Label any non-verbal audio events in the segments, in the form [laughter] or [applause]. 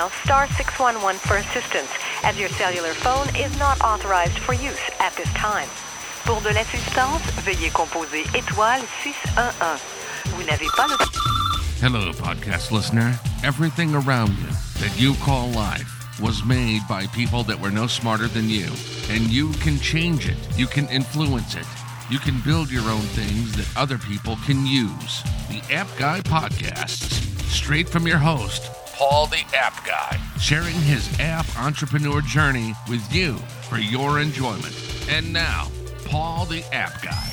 dial star 611 for assistance, as your cellular phone is not authorized for use at this time. Pour de l'assistance, veuillez composer étoile 611. Vous n'avez pas le... Hello, podcast listener. Everything around you that you call life was made by people that were no smarter than you. And you can change it, you can influence it. You can build your own things that other people can use. The App Guy Podcasts, straight from your host, Paul the App Guy, sharing his app entrepreneur journey with you for your enjoyment. And now, Paul the App Guy.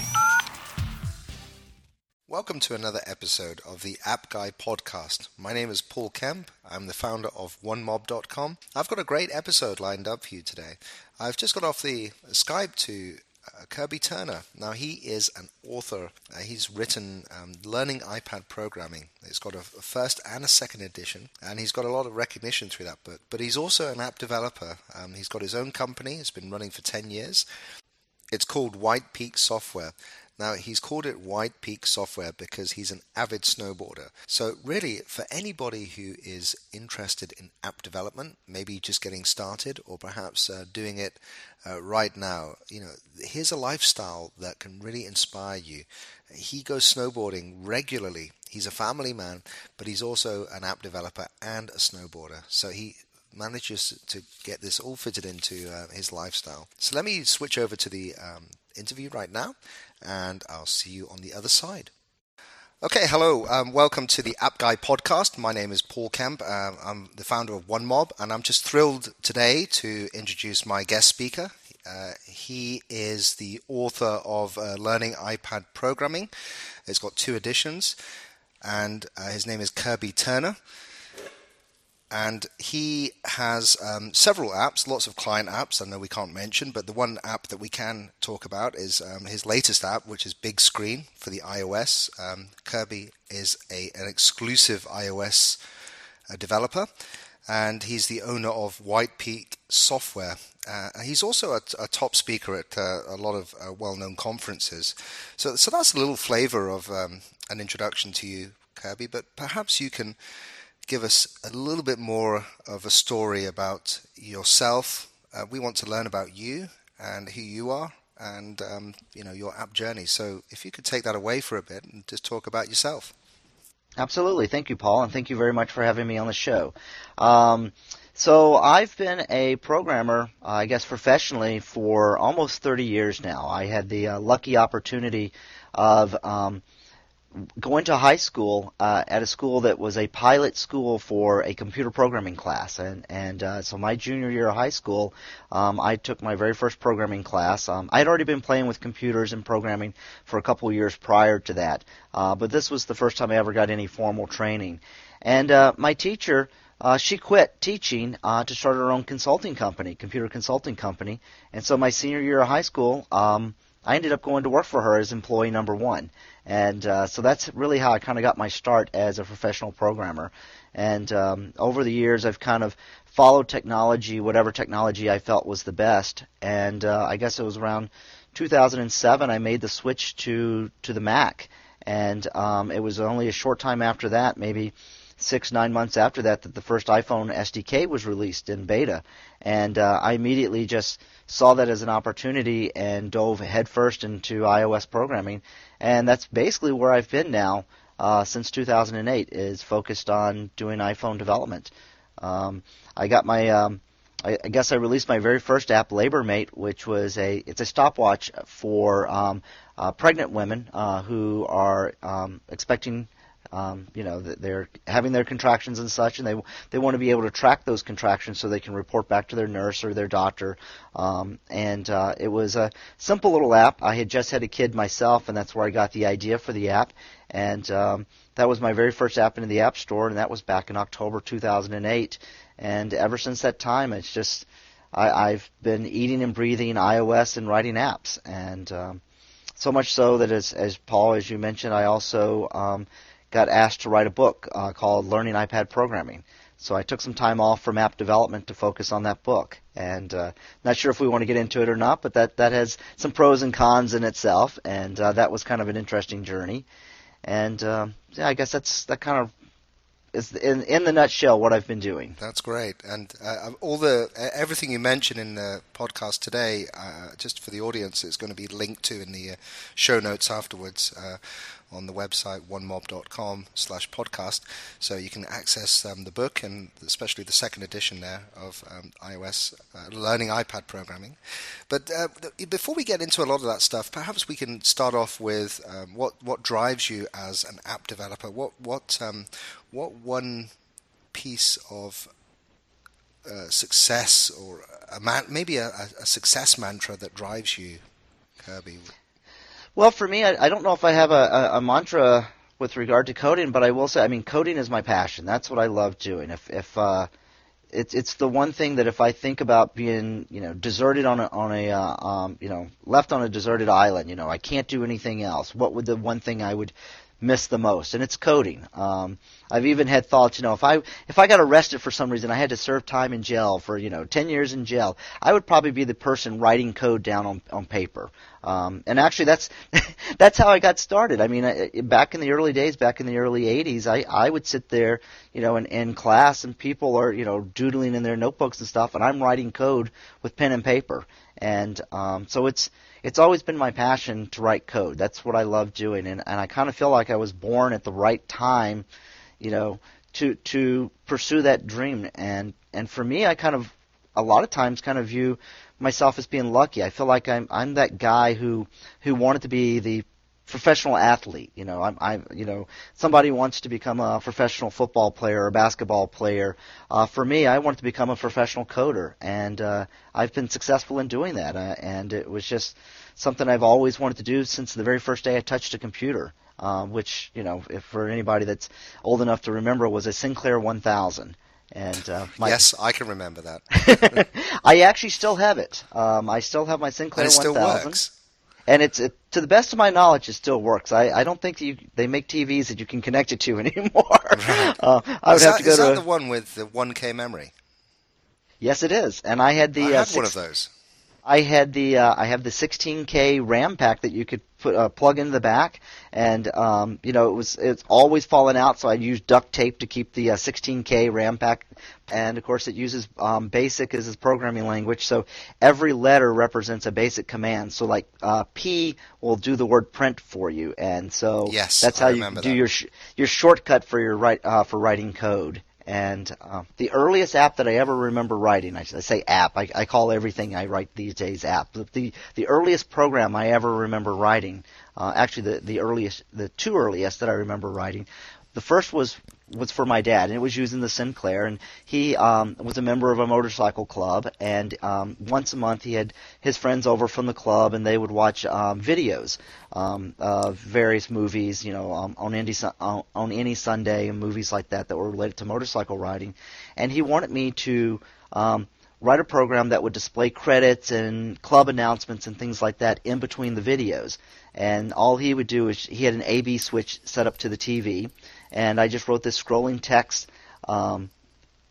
Welcome to another episode of the App Guy podcast. My name is Paul Kemp. I'm the founder of OneMob.com. I've got a great episode lined up for you today. I've just got off the Skype to Kirby Turner. Now, he is an author. Uh, he's written um, Learning iPad Programming. It's got a, a first and a second edition, and he's got a lot of recognition through that book. But he's also an app developer. Um, he's got his own company, it's been running for 10 years. It's called White Peak Software. Now, he's called it White Peak Software because he's an avid snowboarder. So, really, for anybody who is interested in app development, maybe just getting started or perhaps uh, doing it uh, right now, you know, here's a lifestyle that can really inspire you. He goes snowboarding regularly. He's a family man, but he's also an app developer and a snowboarder. So, he manages to get this all fitted into uh, his lifestyle. So let me switch over to the um, interview right now, and I'll see you on the other side. Okay, hello. Um, welcome to the App Guy podcast. My name is Paul Kemp. Uh, I'm the founder of OneMob, and I'm just thrilled today to introduce my guest speaker. Uh, he is the author of uh, Learning iPad Programming. It's got two editions, and uh, his name is Kirby Turner and he has um, several apps, lots of client apps. I know we can't mention, but the one app that we can talk about is um, his latest app, which is Big Screen for the iOS. Um, Kirby is a, an exclusive iOS uh, developer, and he's the owner of White Peak Software. Uh, he's also a, a, top speaker at uh, a lot of uh, well-known conferences. So, so that's a little flavor of um, an introduction to you, Kirby. But perhaps you can give us a little bit more of a story about yourself. Uh, we want to learn about you and who you are and um, you know your app journey. So if you could take that away for a bit and just talk about yourself. Absolutely. Thank you, Paul, and thank you very much for having me on the show. Um, so I've been a programmer, uh, I guess professionally, for almost 30 years now. I had the uh, lucky opportunity of um, going to high school uh, at a school that was a pilot school for a computer programming class, and and uh, so my junior year of high school, um, I took my very first programming class. Um, I had already been playing with computers and programming for a couple of years prior to that, uh, but this was the first time I ever got any formal training, and uh, my teacher. Uh, she quit teaching uh, to start her own consulting company, computer consulting company, and so my senior year of high school, um, I ended up going to work for her as employee number one. And uh, so that's really how I kind of got my start as a professional programmer. And um, over the years, I've kind of followed technology, whatever technology I felt was the best. And uh, I guess it was around 2007 I made the switch to to the Mac. And um, it was only a short time after that, maybe six nine months after that, that the first iPhone SDK was released in beta. And uh, I immediately just saw that as an opportunity and dove headfirst into iOS programming and that's basically where I've been now uh, since 2008. Is focused on doing iPhone development. Um, I got my um, I, I, guess I released my very first app, LaborMate, which was a it's a stopwatch for um, uh, pregnant women uh, who are um, expecting um, you know, they're having their contractions and such, and they they want to be able to track those contractions so they can report back to their nurse or their doctor. Um, and uh, it was a simple little app. I had just had a kid myself, and that's where I got the idea for the app. And um, that was my very first app into the App Store, and that was back in October 2008. And ever since that time, it's just I, I've been eating and breathing iOS and writing apps, and um, so much so that as, as Paul, as you mentioned, I also um, got asked to write a book uh, called Learning iPad Programming. So I took some time off from app development to focus on that book. And uh, not sure if we want to get into it or not, but that, that has some pros and cons in itself. And uh, that was kind of an interesting journey. And uh, yeah, I guess that's that kind of is in in the nutshell what I've been doing. That's great, and uh, all the everything you mentioned in the podcast today, uh, just for the audience, is going to be linked to in the uh, show notes afterwards. Uh, on the website onemob.com slash podcast. So you can access um, the book and especially the second edition there of um, iOS uh, Learning iPad Programming. But uh, before we get into a lot of that stuff, perhaps we can start off with um, what, what drives you as an app developer. What, what, um, what one piece of uh, success or a man, maybe a, a success mantra that drives you, Kirby? Well, for me, I, I don't know if I have a, a, a, mantra with regard to coding, but I will say, I mean, coding is my passion. That's what I love doing. If if uh, it's it's the one thing that if I think about being, you know, deserted on a on a uh, um, you know, left on a deserted island, you know, I can't do anything else. What would the one thing I would miss the most, and it's coding. Um, I've even had thoughts, you know, if I if I got arrested for some reason, I had to serve time in jail for you know ten years in jail, I would probably be the person writing code down on on paper. Um, and actually, that's [laughs] that's how I got started. I mean, I, back in the early days, back in the early '80s, I I would sit there, you know, in, in class, and people are you know doodling in their notebooks and stuff, and I'm writing code with pen and paper. And um, so it's it's always been my passion to write code. That's what I love doing, and, and I kind of feel like I was born at the right time, you know, to to pursue that dream. And and for me, I kind of a lot of times kind of view myself as being lucky. I feel like I'm I'm that guy who who wanted to be the professional athlete. You know, I'm, I'm, you know, somebody wants to become a professional football player or basketball player. Uh, for me, I wanted to become a professional coder, and uh, I've been successful in doing that. Uh, and it was just something I've always wanted to do since the very first day I touched a computer. Uh, which, you know, if for anybody that's old enough to remember, was a Sinclair 1000. And uh, my, yes, I can remember that. [laughs] I actually still have it. Um, I still have my Sinclair and it 1000. Still works and it's it, to the best of my knowledge, it still works. I, I don't think you, they make TVs that you can connect it to [laughs] anymore. Right. Uh, I would is have that, to go is to that a, the one with the 1K memory? Yes, it is, and I had the. I uh, had six, one of those. I had the uh, I have the 16K RAM pack that you could put uh, plug into the back, and um, you know it was it's always falling out, so I used duct tape to keep the uh, 16K RAM pack, and of course it uses um, BASIC as its programming language, so every letter represents a basic command. So like uh, P will do the word print for you, and so yes, that's how you do that. your sh- your shortcut for your write uh, for writing code. And uh, the earliest app that I ever remember writing, I, I say app, I, I, call everything I write these days app. The, the earliest program I ever remember writing, uh, actually the, the earliest, the two earliest that I remember writing, the first was was for my dad, and it was using the Sinclair. And he um, was a member of a motorcycle club, and um, once a month he had his friends over from the club, and they would watch um, videos um, of various movies, you know, um, on any on, on any Sunday, and movies like that that were related to motorcycle riding. And he wanted me to um, write a program that would display credits and club announcements and things like that in between the videos. And all he would do is he had an A/B switch set up to the TV and I just wrote this scrolling text, um,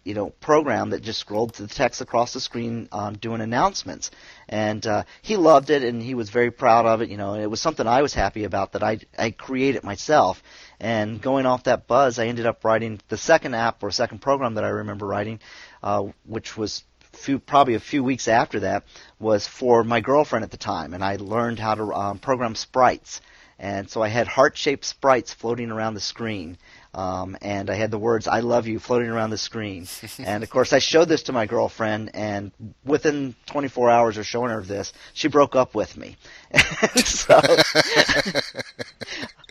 you know, program that just scrolled the text across the screen, um, doing announcements. And uh, he loved it, and he was very proud of it. You know, and it was something I was happy about that I I created myself. And going off that buzz, I ended up writing the second app or second program that I remember writing, uh, which was few, probably a few weeks after that, was for my girlfriend at the time, and I learned how to um, program sprites. And so I had heart-shaped sprites floating around the screen. Um, and I had the words "I love you" floating around the screen. [laughs] and of course, I showed this to my girlfriend, and within 24 hours of showing her this, she broke up with me. [laughs] so [laughs]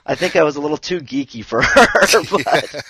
I think I was a little too geeky for her, but yeah.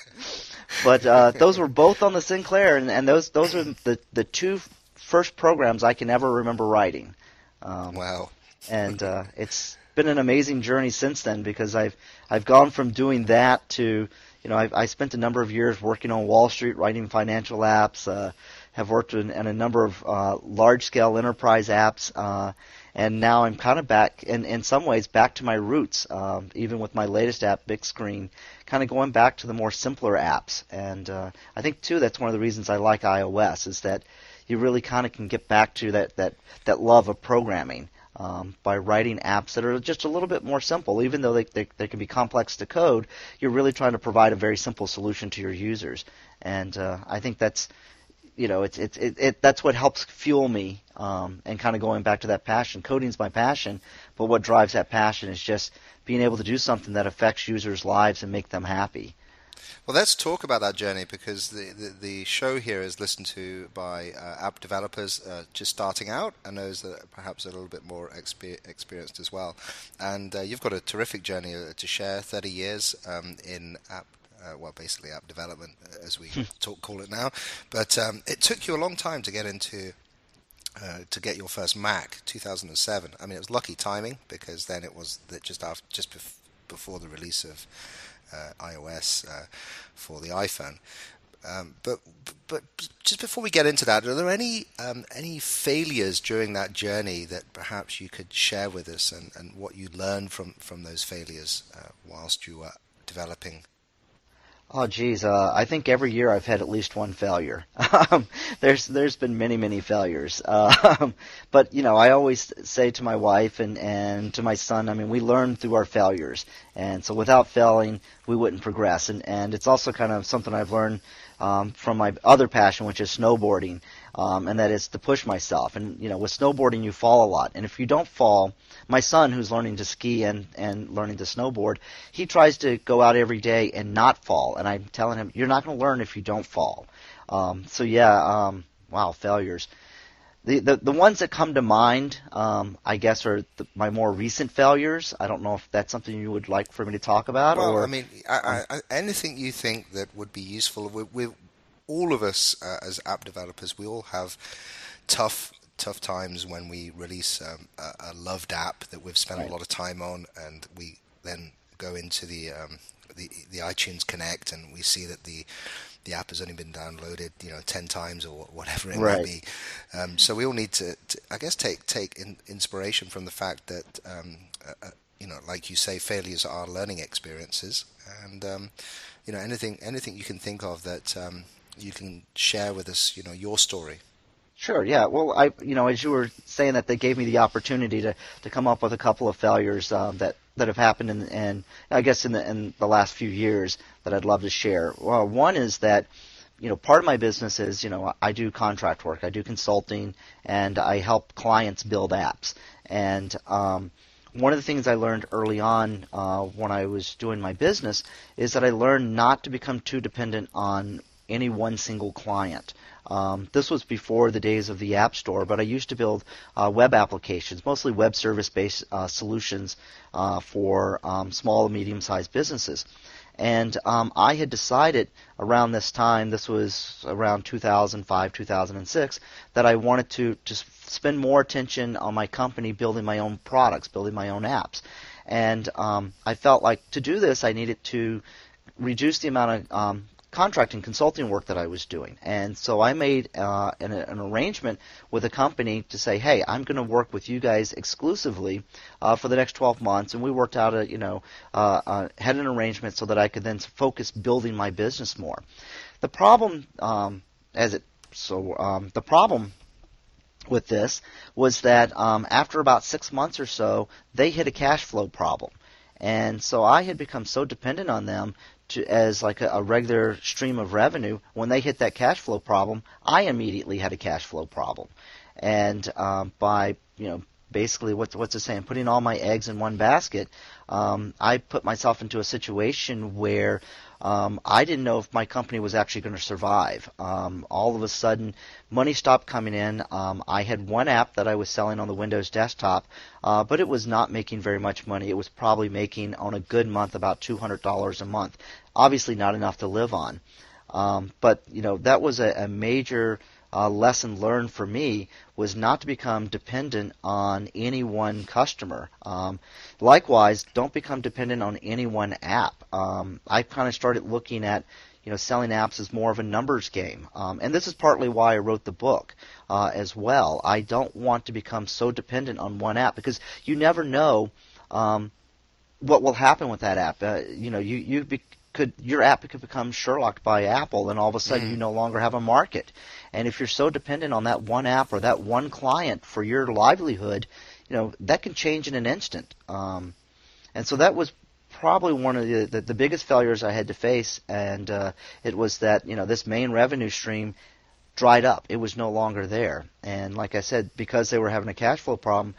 but uh, those were both on the Sinclair, and, and those those are the the two first programs I can ever remember writing. Um, wow! and uh, it's been an amazing journey since then because I've I've gone from doing that to you know I've, I spent a number of years working on Wall Street writing financial apps. Uh, have worked in, in a number of uh, large-scale enterprise apps, uh, and now I'm kind of back in in some ways back to my roots. Um, even with my latest app, Big Screen, kind of going back to the more simpler apps. And uh, I think too that's one of the reasons I like iOS is that you really kind of can get back to that that that love of programming Um, by writing apps that are just a little bit more simple, even though they, they, they can be complex to code, you're really trying to provide a very simple solution to your users. And uh, I think that's you know, it's it's it, it, that's what helps fuel me, um, and kind of going back to that passion. Coding's my passion, but what drives that passion is just being able to do something that affects users' lives and make them happy. Well, let's talk about that journey because the, the, the show here is listened to by uh, app developers uh, just starting out and those that are perhaps a little bit more exper- experienced as well. And uh, you've got a terrific journey uh, to share 30 years um, in app uh, well, basically app development, uh, as we hmm. talk, call it now. But um, it took you a long time to get into uh, to get your first Mac, 2007. I mean, it was lucky timing because then it was just after, just bef- before the release of iOS uh, for the iPhone. Um, but but just before we get into that, are there any um, any failures during that journey that perhaps you could share with us, and, and what you learned from from those failures uh, whilst you were developing Oh, geez. Uh, I think every year I've had at least one failure. [laughs] Um, there's there's been many many failures, uh, [laughs] but you know I always say to my wife and and to my son, I mean we learn through our failures, and so without failing we wouldn't progress. And and it's also kind of something I've learned um, from my other passion, which is snowboarding, um, and that is to push myself. And you know, with snowboarding, you fall a lot, and if you don't fall, my son, who's learning to ski and and learning to snowboard, he tries to go out every day and not fall. And I'm telling him, you're not going to learn if you don't fall. Um, so yeah, um, wow, failures. The, the, the ones that come to mind, um, I guess, are the, my more recent failures. I don't know if that's something you would like for me to talk about. Well, or, I mean, I, I, anything you think that would be useful. We, we all of us uh, as app developers, we all have tough tough times when we release um, a, a, loved app that we've spent right. a lot of time on, and we then go into the um, the, the iTunes Connect, and we see that the the app has only been downloaded, you know, ten times or whatever it right. may be. Um, so we all need to, to, I guess, take take in, inspiration from the fact that, um, uh, uh, you know, like you say, failures are learning experiences, and um, you know, anything anything you can think of that um, you can share with us, you know, your story. Sure. Yeah. Well, I, you know, as you were saying that, they gave me the opportunity to, to come up with a couple of failures um, that that have happened in, in I guess in the in the last few years that I'd love to share. Well, one is that you know part of my business is you know I do contract work, I do consulting, and I help clients build apps. And um, one of the things I learned early on uh, when I was doing my business is that I learned not to become too dependent on any one single client. Um, this was before the days of the App Store, but I used to build uh, web applications, mostly web service based uh, solutions uh, for um, small and medium sized businesses. And um, I had decided around this time, this was around 2005, 2006, that I wanted to just spend more attention on my company building my own products, building my own apps. And um, I felt like to do this, I needed to reduce the amount of um, contracting consulting work that I was doing. And so I made uh, an, an, arrangement with a company to say, hey, I'm going to work with you guys exclusively uh, for the next 12 months. And we worked out a, you know, uh, uh, had an arrangement so that I could then focus building my business more. The problem, um, as it, so um, the problem with this was that um, after about six months or so, they hit a cash flow problem. And so I had become so dependent on them to, as like a, a, regular stream of revenue, when they hit that cash flow problem, I immediately had a cash flow problem. And um, by you know basically what's what's it saying, putting all my eggs in one basket, um, I put myself into a situation where um, I didn't know if my company was actually going to survive. Um, all of a sudden, money stopped coming in. Um, I had one app that I was selling on the Windows desktop, uh, but it was not making very much money. It was probably making, on a good month, about $200 a month. Obviously, not enough to live on. Um, but you know that was a, a major uh, lesson learned for me was not to become dependent on any one customer. Um, likewise, don't become dependent on any one app. Um, I kind of started looking at you know selling apps as more of a numbers game, um, and this is partly why I wrote the book uh, as well. I don't want to become so dependent on one app because you never know um, what will happen with that app. Uh, you know, you you be, could your app could become Sherlocked by Apple, and all of a sudden mm-hmm. you no longer have a market. And if you're so dependent on that one app or that one client for your livelihood, you know that can change in an instant. Um, and so that was probably one of the, the, the biggest failures I had to face, and uh, it was that you know this main revenue stream dried up. It was no longer there, and like I said, because they were having a cash flow problem,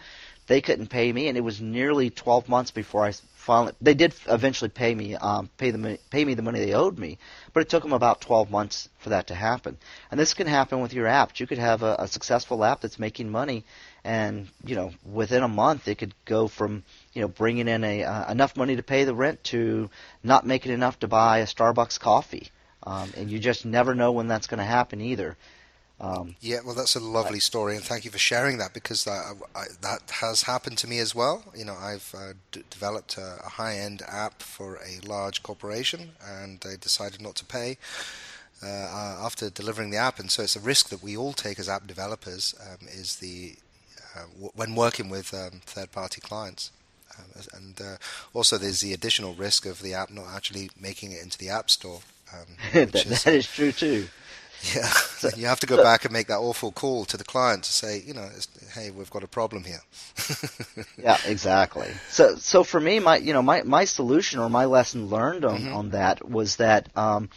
they couldn't pay me, and it was nearly 12 months before I finally. They did eventually pay me, um, pay the pay me the money they owed me, but it took them about 12 months for that to happen. And this can happen with your app. You could have a, a successful app that's making money, and you know within a month it could go from you know bringing in a uh, enough money to pay the rent to not making enough to buy a Starbucks coffee, um, and you just never know when that's going to happen either. Um, yeah, well, that's a lovely story, and thank you for sharing that because that, I, that has happened to me as well. You know, I've uh, d- developed a, a high-end app for a large corporation, and they decided not to pay uh, uh, after delivering the app, and so it's a risk that we all take as app developers. Um, is the uh, w- when working with um, third-party clients. Um, and uh, also, there's the additional risk of the app not actually making it into the App Store. Um, [laughs] that, is, that is true too. Yeah, [laughs] [laughs] so, you have to go so, back and make that awful call to the client to say, you know, hey, we've got a problem here. yeah, exactly. So, so for me, my, you know, my, my solution or my lesson learned on, mm-hmm. on that was that, um,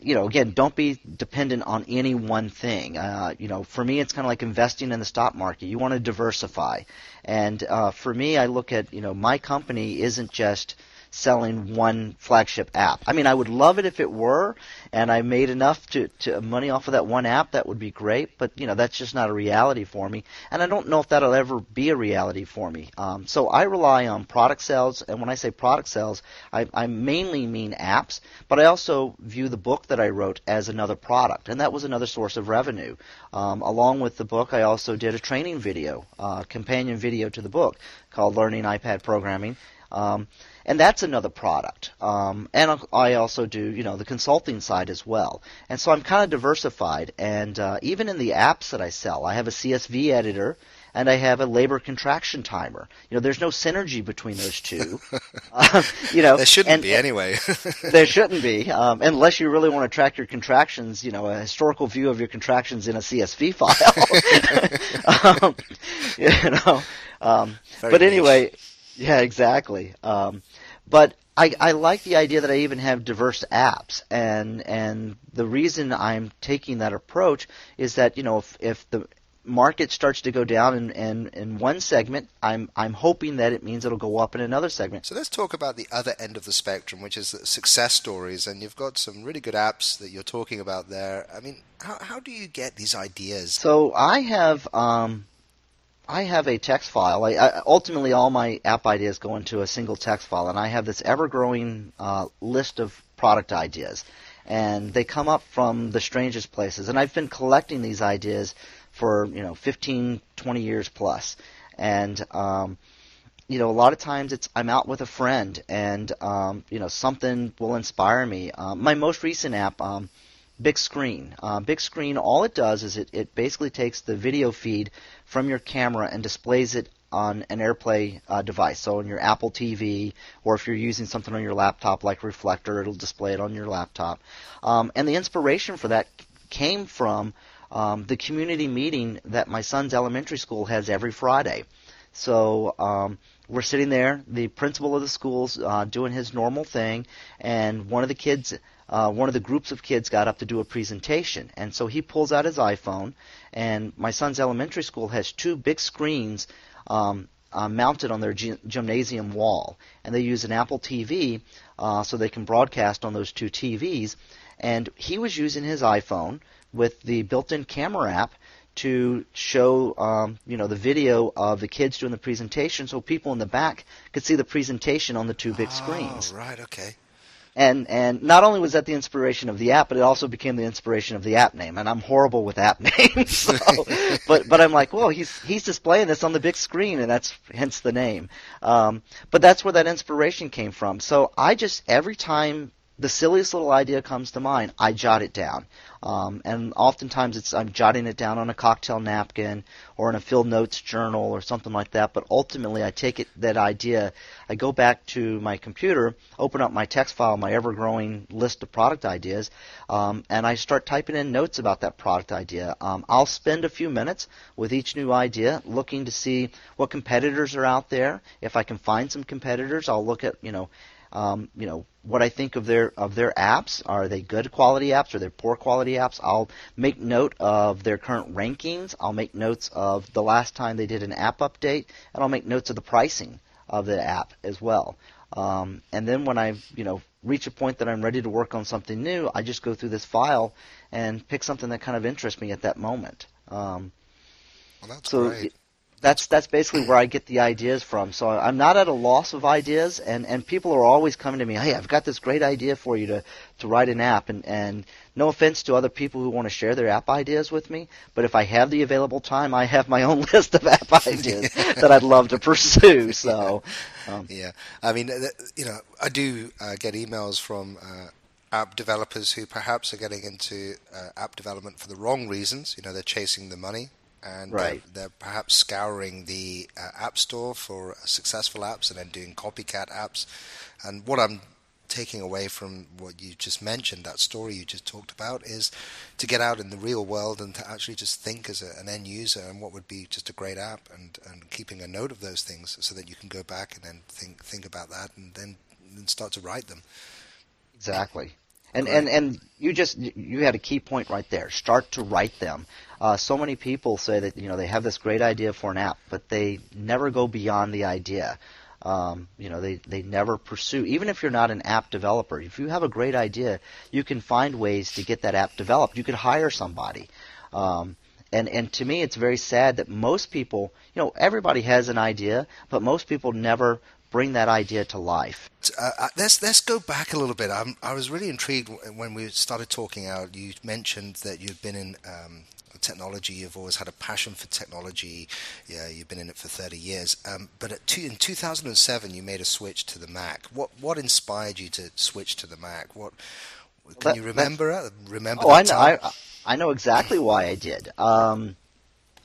you know, again, don't be dependent on any one thing. Uh, you know, for me, it's kind of like investing in the stock market. You want to diversify, and uh, for me, I look at, you know, my company isn't just selling one flagship app. I mean, I would love it if it were, and I made enough to, to money off of that one app. That would be great, but you know, that's just not a reality for me, and I don't know if that'll ever be a reality for me. Um, so I rely on product sales, and when I say product sales, I, I mainly mean apps, but I also view the book that I wrote as another product, and that was another source of revenue. Um, along with the book, I also did a training video, uh, companion video to the book called Learning iPad Programming. Um, and that's another product. Um, and I also do, you know, the consulting side as well. And so I'm kind of diversified. And uh, even in the apps that I sell, I have a CSV editor and I have a labor contraction timer. You know, there's no synergy between those two. [laughs] uh, you know, there shouldn't and, be anyway. [laughs] there shouldn't be, um, unless you really want to track your contractions. You know, a historical view of your contractions in a CSV [laughs] file. um, you know, um, but anyway. Niche. Yeah, exactly. Um, but I, I like the idea that I even have diverse apps, and and the reason I'm taking that approach is that you know if if the market starts to go down in, in, in one segment, I'm I'm hoping that it means it'll go up in another segment. So let's talk about the other end of the spectrum, which is success stories, and you've got some really good apps that you're talking about there. I mean, how how do you get these ideas? So I have um, I have a text file. I, I, ultimately, all my app ideas go into a single text file, and I have this ever-growing uh, list of product ideas, and they come up from the strangest places. And I've been collecting these ideas for you know 15, 20 years plus. and um, you know a lot of times it's I'm out with a friend, and um, you know something will inspire me. Um, my most recent app. Um, Big Screen. Uh, Big Screen, all it does is it, it basically takes the video feed from your camera and displays it on an AirPlay uh, device. So on your Apple TV, or if you're using something on your laptop like Reflector, it'll display it on your laptop. Um, and the inspiration for that came from um, the community meeting that my son's elementary school has every Friday. So um, we're sitting there, the principal of the school's uh, doing his normal thing, and one of the kids uh, one of the groups of kids got up to do a presentation. And so he pulls out his iPhone, and my son's elementary school has two big screens um, uh, mounted on their g- gymnasium wall. And they use an Apple TV uh, so they can broadcast on those two TVs. And he was using his iPhone with the built in camera app to show um, you know the video of the kids doing the presentation so people in the back could see the presentation on the two big oh, screens. Right, okay and and not only was that the inspiration of the app, but it also became the inspiration of the app name. And I'm horrible with app [laughs] names, so, [laughs] but but I'm like, well, he's he's displaying this on the big screen, and that's hence the name. Um, but that's where that inspiration came from. So I just every time the silliest little idea comes to mind, I jot it down. Um, and oftentimes it's I'm jotting it down on a cocktail napkin or in a field notes journal or something like that. But ultimately, I take it that idea, I go back to my computer, open up my text file, my ever-growing list of product ideas, um, and I start typing in notes about that product idea. Um, I'll spend a few minutes with each new idea, looking to see what competitors are out there. If I can find some competitors, I'll look at you know um, you know what I think of their of their apps. Are they good quality apps? Are they poor quality apps? I'll make note of their current rankings. I'll make notes of the last time they did an app update, and I'll make notes of the pricing of the app as well. Um, and then when I you know reach a point that I'm ready to work on something new, I just go through this file and pick something that kind of interests me at that moment. Um, well, that's so great that's that's basically where I get the ideas from. So I'm not at a loss of ideas, and and people are always coming to me. Hey, I've got this great idea for you to to write an app, and and no offense to other people who want to share their app ideas with me, but if I have the available time, I have my own [laughs] list of app ideas [laughs] that I'd love to pursue. [laughs] So um, yeah, I mean, you know, I do uh, get emails from. Uh, app developers who perhaps are getting into uh, app development for the wrong reasons. You know, they're chasing the money and right. they're, they're, perhaps scouring the uh, app store for successful apps and then doing copycat apps. And what I'm taking away from what you just mentioned, that story you just talked about, is to get out in the real world and to actually just think as a, an end user and what would be just a great app and, and keeping a note of those things so that you can go back and then think think about that and then and start to write them. Exactly. And, and and you just you had a key point right there. Start to write them. Uh, so many people say that you know they have this great idea for an app, but they never go beyond the idea. Um, you know they they never pursue. Even if you're not an app developer, if you have a great idea, you can find ways to get that app developed. You could hire somebody. Um, and and to me, it's very sad that most people, you know, everybody has an idea, but most people never bring that idea to life. Uh, uh, let's let's go back a little bit. I'm, i was really intrigued when we started talking out. You mentioned that you've been in um, technology. You've always had a passion for technology. Yeah, you've been in it for 30 years. Um, but two, in 2007, you made a switch to the Mac. What what inspired you to switch to the Mac? What can that, you remember? That, remember? Oh, I know. I, I, know exactly why I did. Um,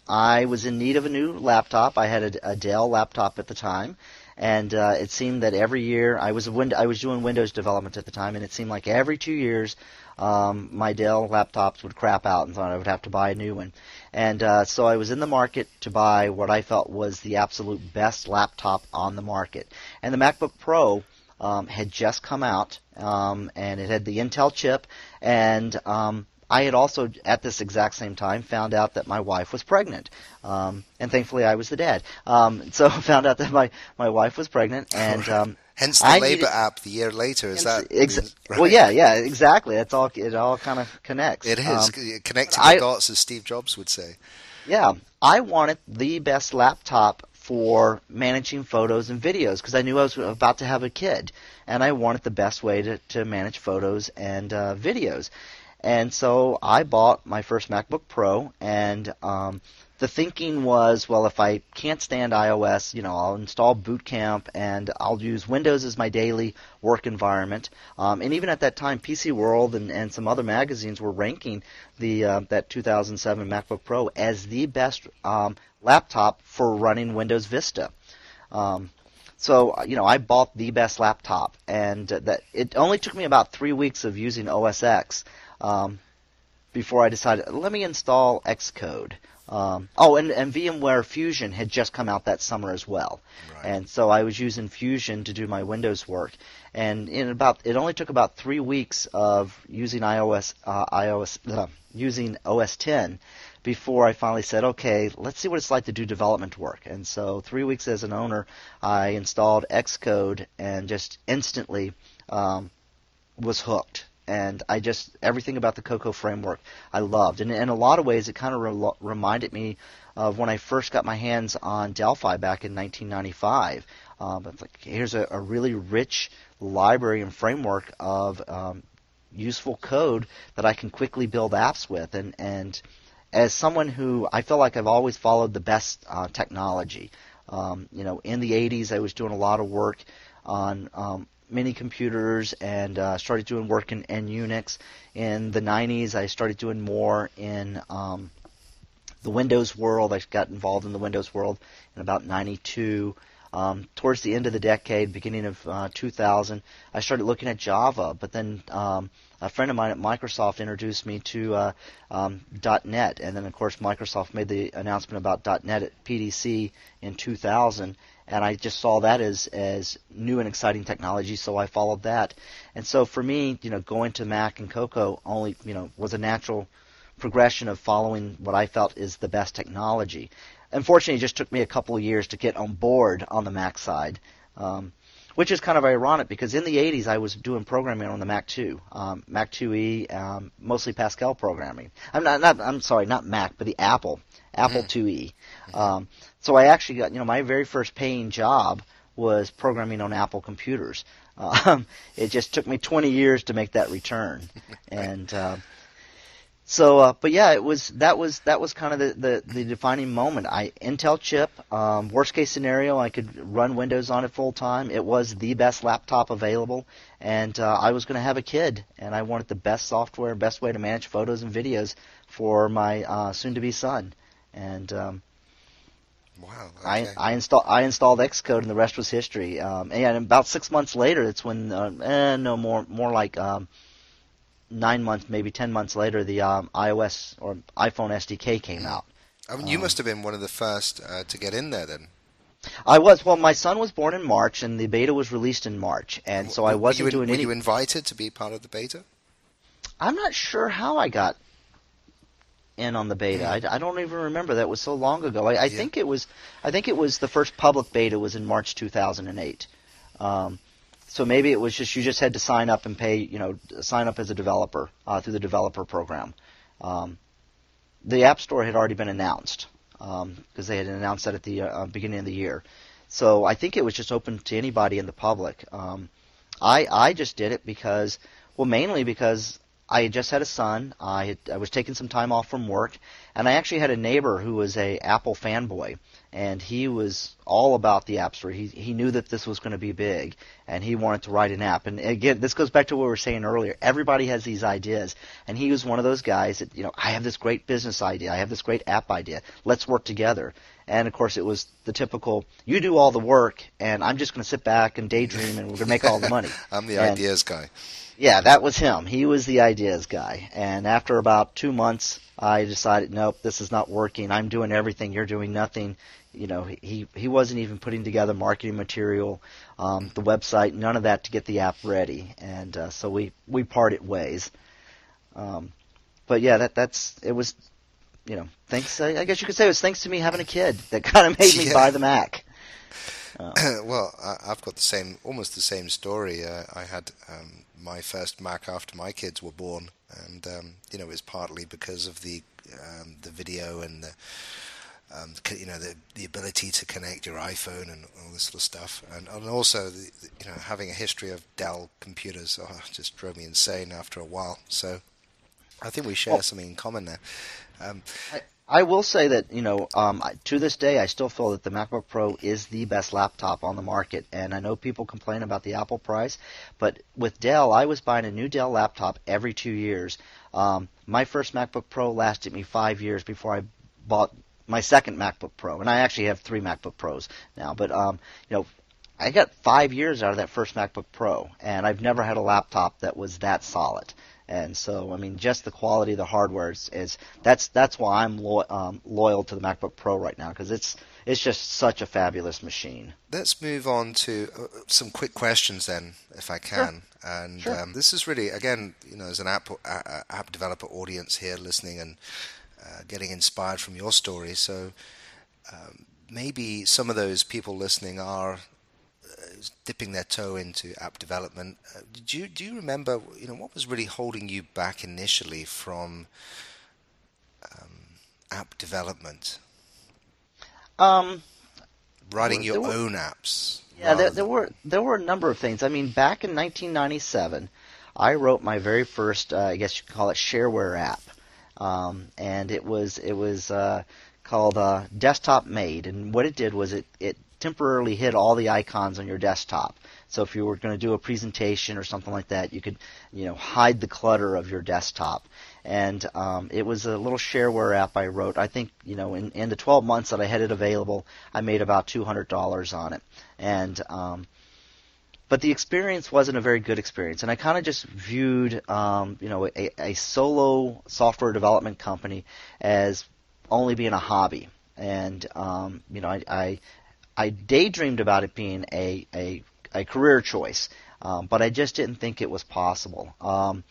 I was in need of a new laptop. I had a, a Dell laptop at the time, and uh, it seemed that every year I was win- I was doing Windows development at the time, and it seemed like every two years um, my Dell laptops would crap out, and so I would have to buy a new one. And uh, so I was in the market to buy what I felt was the absolute best laptop on the market, and the MacBook Pro. Um, had just come out, um, and it had the Intel chip, and um, I had also, at this exact same time, found out that my wife was pregnant. Um, and thankfully, I was the dad. Um, [laughs] so [laughs] found out that my, my wife was pregnant, and um, hence the I labor needed, app the year later. Is that exa- right? well? Yeah, yeah, exactly. That's all. It all kind of connects. It is um, connecting the dots, as Steve Jobs would say. Yeah, I wanted the best laptop for managing photos and videos because I knew I was about to have a kid, and I wanted the best way to, to manage photos and uh, videos. And so I bought my first MacBook Pro, and um, the thinking was, well, if I can't stand iOS, you know, I'll install Boot Camp and I'll use Windows as my daily work environment. Um, and even at that time, PC World and, and some other magazines were ranking the uh, that 2007 MacBook Pro as the best um, laptop for running Windows Vista. Um, so you know, I bought the best laptop, and that it only took me about three weeks of using OS X um, before I decided, let me install Xcode. Um, oh, and, and VMware Fusion had just come out that summer as well, right. and so I was using Fusion to do my Windows work. And in about, it only took about three weeks of using iOS, uh, iOS, uh, using OS 10 before I finally said, okay, let's see what it's like to do development work. And so, three weeks as an owner, I installed Xcode and just instantly um, was hooked and I just everything about the Cocoa framework I loved, and in a lot of ways it kind of re- reminded me of when I first got my hands on Delphi back in 1995. Um, it's like here's a, a, really rich library and framework of um, useful code that I can quickly build apps with, and and as someone who I feel like I've always followed the best uh, technology. Um, you know, in the 80s, I was doing a lot of work on um, mini computers and uh, started doing work in, in Unix. In the 90s, I started doing more in um, the Windows world. I got involved in the Windows world in about 92. Um, towards the end of the decade, beginning of uh, 2000, I started looking at Java, but then um, a friend of mine at Microsoft introduced me to uh, um, .NET, and then of course Microsoft made the announcement about .NET at PDC in 2000, and I just saw that as as new and exciting technology, so I followed that. And so for me, you know, going to Mac and Cocoa only, you know, was a natural progression of following what I felt is the best technology. Unfortunately, it just took me a couple of years to get on board on the Mac side, um, which is kind of ironic because in the 80s I was doing programming on the Mac 2, um, Mac 2e, um, mostly Pascal programming. I'm not, not, I'm sorry, not Mac, but the Apple, Apple 2e. Um, so I actually got, you know, my very first paying job was programming on Apple computers. [laughs] Um, it just took me 20 years to make that return, [laughs] and. Uh, so, uh, but yeah, it was that was that was kind of the, the, the defining moment. I Intel chip. Um, worst case scenario, I could run Windows on it full time. It was the best laptop available, and uh, I was going to have a kid, and I wanted the best software, best way to manage photos and videos for my uh, soon-to-be son. And um, Wow. Okay. I I installed I installed Xcode, and the rest was history. Um, and about six months later, it's when uh, eh, no more more like. Um, nine months, maybe ten months later, the um, iOS or iPhone SDK came out. I mean, you must have been one of the first uh, to get in there then. I was. Well, my son was born in March, and the beta was released in March, and so I wasn't you, doing were any. you invited to be part of the beta? I'm not sure how I got in on the beta. I, I don't even remember. That was so long ago. I, I Yeah. think it was. I think it was the first public beta was in March 2008. Um, so maybe it was just you just had to sign up and pay. You know, sign up as a developer uh, through the developer program. Um, the App Store had already been announced because they had announced that at the uh, beginning of the year. So I think it was just open to anybody in the public. Um, I I just did it because, well, mainly because I had just had a son. I had, I was taking some time off from work, and I actually had a neighbor who was a Apple fanboy, and he was all about the App Store. He he knew that this was going to be big, and he wanted to write an app. And again, this goes back to what we were saying earlier. Everybody has these ideas, and he was one of those guys that you know I have this great business idea. I have this great app idea. Let's work together. And of course, it was the typical: you do all the work, and I'm just going to sit back and daydream, and we're going to make all the money. [laughs] I'm the And- ideas guy. yeah, that was him. He was the ideas guy. And after about two months, I decided, nope, this is not working. I'm doing everything. You're doing nothing. You know, he he wasn't even putting together marketing material, um, the website, none of that to get the app ready. And uh, so we we parted ways. Um, but yeah, that that's it was, you know, thanks. I I guess you could say it was thanks to me having a kid that kind of made me Yeah. buy the Mac. [clears throat] well, I, I've got the same, almost the same story. Uh, I had um, my first Mac after my kids were born, and um, you know, it was partly because of the um, the video and the um, you know the the ability to connect your iPhone and all this sort of stuff, and, and also the, the- you know having a history of Dell computers oh, [laughs] just drove me insane after a while. So I think we share Well- something in common there. Um, I, I will say that you know um, I- to this day I still feel that the MacBook Pro is the best laptop on the market, and I know people complain about the Apple price, but with Dell, I was buying a new Dell laptop every two years. Um, my first MacBook Pro lasted me five years before I bought my second MacBook Pro, and I actually have three MacBook Pros now. But um, you know, I got five years out of that first MacBook Pro, and I've never had a laptop that was that solid. And so, I mean, just the quality of the hardware is, is that's that's why I'm lo- um, loyal to the MacBook Pro right now because it's it's just such a fabulous machine. Let's move on to uh, some quick questions then, if I can. And Sure. um, this is really, again, you know, as an app uh, app developer audience here listening and uh, getting inspired from your story. So um, maybe some of those people listening are dipping their toe into app development. Uh, did you do you remember, you know, what was really holding you back initially from um, app development, Um, writing your were- own apps? Yeah, there, there were there were a number of things. I mean, back in 1997, I wrote my very first, uh, I guess you could call it shareware app, um, and it was it was uh, called uh, Desktop Made. And what it did was it it temporarily hid all the icons on your desktop. So if you were going to do a presentation or something like that, you could, you know, hide the clutter of your desktop. And um, it was a little shareware app I wrote. I think, you know, in, in the 12 months that I had it available, I made about $200 on it. And um, but the experience wasn't a very good experience, and I kind of just viewed, um, you know, a, a solo software development company as only being a hobby, and um, you know, I, I I daydreamed about it being a a, a career choice, um, but I just didn't think it was possible. Um,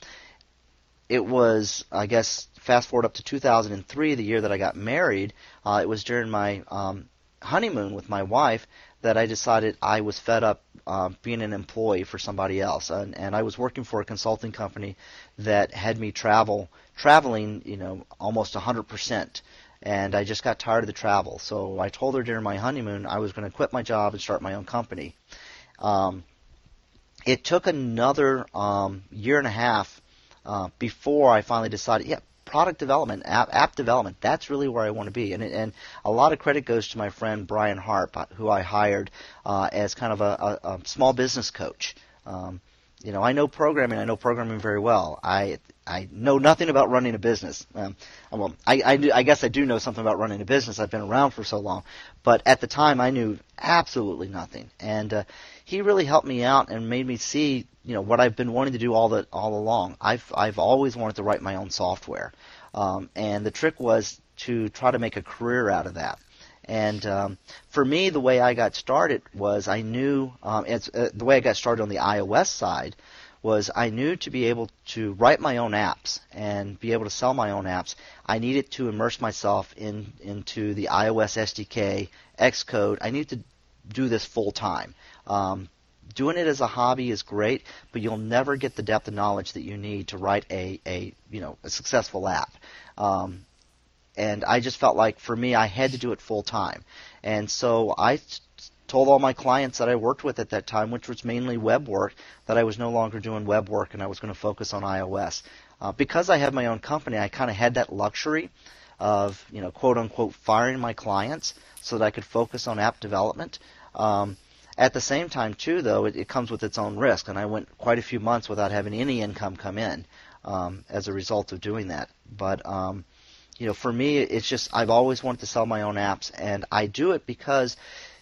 it was, I guess, fast forward up to 2003, the year that I got married. Uh, it was during my um, honeymoon with my wife that I decided I was fed up uh, being an employee for somebody else, and, and I was working for a consulting company that had me travel traveling, you know, almost 100%. And I just got tired of the travel, so I told her during my honeymoon I was going to quit my job and start my own company. Um, it took another um, year and a half uh, before I finally decided, yeah, product development, app, app development. That's really where I want to be. And, and a lot of credit goes to my friend Brian Harp, uh, who I hired uh, as kind of a, a, a small business coach. Um, you know, I know programming. I know programming very well. I I know nothing about running a business. Um, well, I I, I guess I do know something about running a business. I've been around for so long, but at the time I knew absolutely nothing. And uh, he really helped me out and made me see you know what I've been wanting to do all the all along. I've I've always wanted to write my own software, um, and the trick was to try to make a career out of that. And um, for me, the way I got started was I knew um, it's, uh, the way I got started on the iOS side was I knew to be able to write my own apps and be able to sell my own apps, I needed to immerse myself in into the iOS SDK, Xcode. I needed to do this full time. Um, doing it as a hobby is great, but you'll never get the depth of knowledge that you need to write a, a you know a successful app. Um, and I just felt like for me, I had to do it full time, and so I told all my clients that I worked with at that time, which was mainly web work, that I was no longer doing web work and I was going to focus on iOS. Uh, because I had my own company, I kind of had that luxury of you know quote unquote firing my clients so that I could focus on app development. Um, at the same time, too, though, it, it, comes with its own risk, and I went quite a few months without having any income come in um, as a result of doing that. But um, you know, for me, it's just I've always wanted to sell my own apps, and I do it because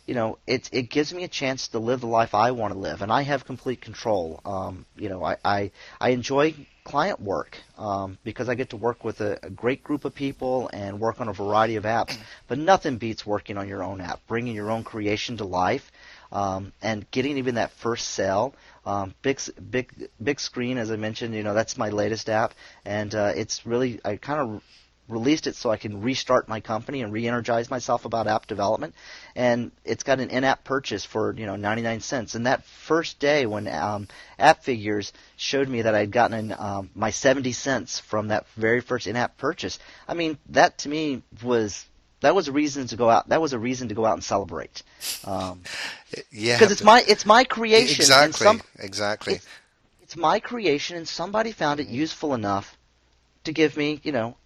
you know, it it gives me a chance to live the life I want to live, and I have complete control. Um, you know, I, I I enjoy client work um, because I get to work with a, a, great group of people and work on a variety of apps. But nothing beats working on your own app, bringing your own creation to life, um, and getting even that first sale. Um, big, big, big screen, as I mentioned. You know, that's my latest app, and uh, it's really I kind of released it so I can restart my company and re-energize myself about app development. And it's got an in-app purchase for you know 99 cents. And that first day when um, App Figures showed me that I'd gotten um, my 70 cents from that very first in-app purchase, I mean that to me was that was a reason to go out. That was a reason to go out and celebrate. Um, [laughs] yeah, because it's my it's my creation. Exactly. Some, exactly. It's, it's my creation, and somebody found it useful enough to give me, you know,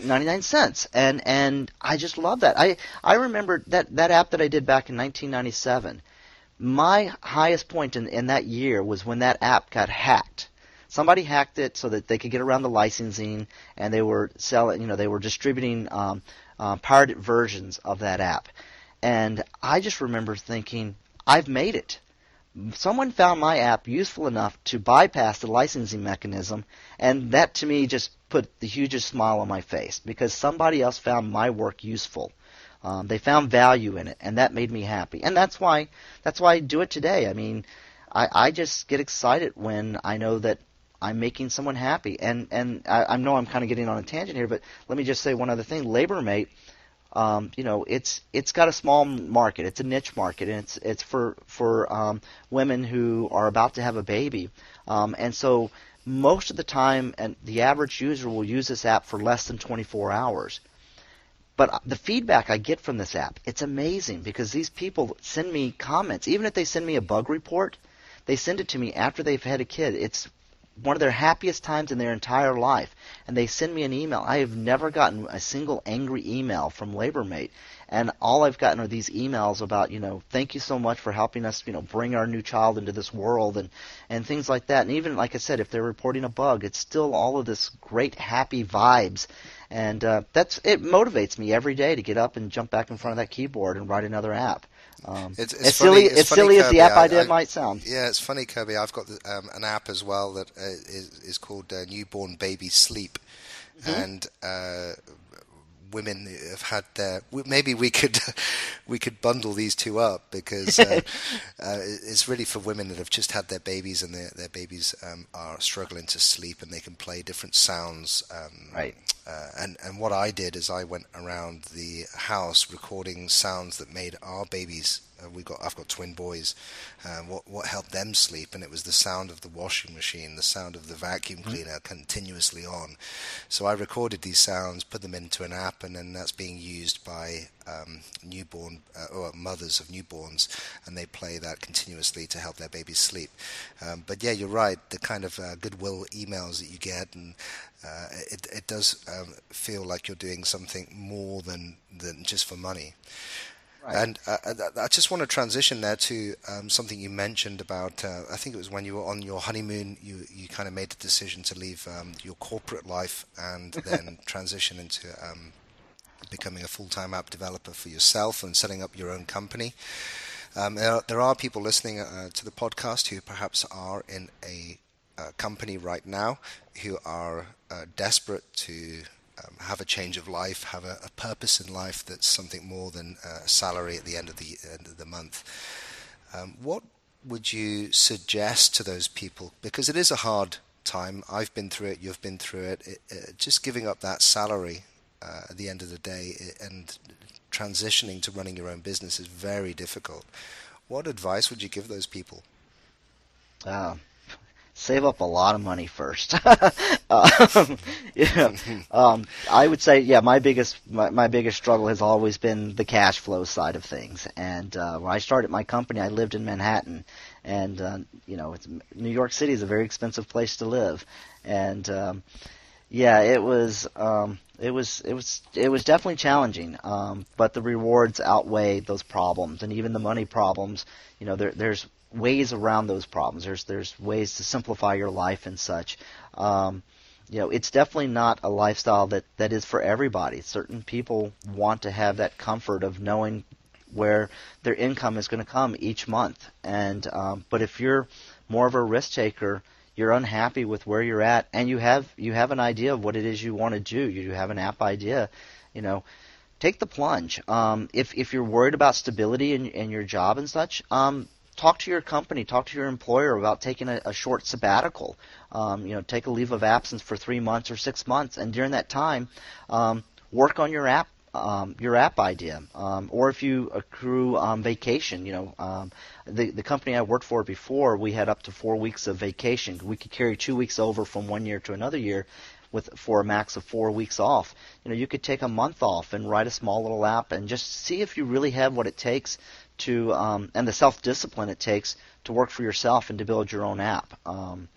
99 cents and and I just love that. I I remember that that app that I did back in 1997. My highest point in in that year was when that app got hacked. Somebody hacked it so that they could get around the licensing and they were selling, you know, they were distributing um, uh, pirated versions of that app. And I just remember thinking, I've made it someone found my app useful enough to bypass the licensing mechanism, and that to me just put the hugest smile on my face because somebody else found my work useful. Um, they found value in it, and that made me happy. And that's why that's why I do it today. I mean, I, I just get excited when I know that I'm making someone happy. And and I, I know I'm kind of getting on a tangent here, but let me just say one other thing. LaborMate um, you know, it's it's got a small market. It's a niche market, and it's it's for for um, women who are about to have a baby, um, and so most of the time, and the average user will use this app for less than 24 hours. But the feedback I get from this app, it's amazing because these people send me comments. Even if they send me a bug report, they send it to me after they've had a kid. It's one of their happiest times in their entire life, and they send me an email. I have never gotten a single angry email from LaborMate, and all I've gotten are these emails about, you know, thank you so much for helping us, you know, bring our new child into this world and and things like that. And even like I said, if they're reporting a bug, it's still all of this great happy vibes, and uh, that's it motivates me every day to get up and jump back in front of that keyboard and write another app. Um, it's, it's as funny, silly, it's as, silly Kirby, as the app I, idea I, might sound. Yeah, it's funny, Kirby. I've got the, um, an app as well that uh, is, is called uh, Newborn Baby Sleep, mm-hmm. and uh, women have had their. Maybe we could [laughs] we could bundle these two up because uh, [laughs] uh, it's really for women that have just had their babies and their their babies um, are struggling to sleep and they can play different sounds. Um, right. Uh, and and what I did is I went around the house recording sounds that made our babies we got I've got twin boys. Uh, what what helped them sleep, and it was the sound of the washing machine, the sound of the vacuum mm-hmm. cleaner mm-hmm. continuously on. So I recorded these sounds, put them into an app, and then that's being used by um, newborn uh, or mothers of newborns, and they play that continuously to help their babies sleep. Um, but yeah, you're right. The kind of uh, goodwill emails that you get, and uh, it it does um, feel like you're doing something more than than just for money. Right. And uh, I just want to transition there to um, something you mentioned about. Uh, I think it was when you were on your honeymoon. You you kind of made the decision to leave um, your corporate life and [laughs] then transition into um, becoming a full-time app developer for yourself and setting up your own company. Um, there, are, there, are, people listening uh, to the podcast who perhaps are in a, a uh, company right now who are uh, desperate to um, have a change of life, have a, a, purpose in life that's something more than a salary at the end of the end of the month. Um, what would you suggest to those people? Because it is a hard time. I've been through it. You've been through it. it, it just giving up that salary uh, at the end of the day and transitioning to running your own business is very difficult. What advice would you give those people? Uh, save up a lot of money first. [laughs] um, [laughs] yeah, [laughs] um, I would say, yeah, my biggest my, my biggest struggle has always been the cash flow side of things. And uh, when I started my company, I lived in Manhattan, and uh, you know, New York City is a very expensive place to live, and um, yeah, it was. Um, it was it was it was definitely challenging, um, but the rewards outweigh those problems, and even the money problems. You know, there, there's ways around those problems. There's there's ways to simplify your life and such. Um, you know, it's definitely not a lifestyle that, that is for everybody. Certain people want to have that comfort of knowing where their income is going to come each month. And um, but if you're more of a risk taker, you're unhappy with where you're at, and you have you have an idea of what it is you want to do. You have an app idea, you know. Take the plunge. Um, if if you're worried about stability in, in your job and such, um, talk to your company, talk to your employer about taking a, a short sabbatical. Um, you know, take a leave of absence for three months or six months, and during that time, um, work on your app. Um, your app idea, um, or if you accrue um, vacation, you know, um, the the company I worked for before, we had up to four weeks of vacation. We could carry two weeks over from one year to another year, with for a max of four weeks off. You know, you could take a month off and write a small little app and just see if you really have what it takes to um, and the self discipline it takes to work for yourself and to build your own app. Um,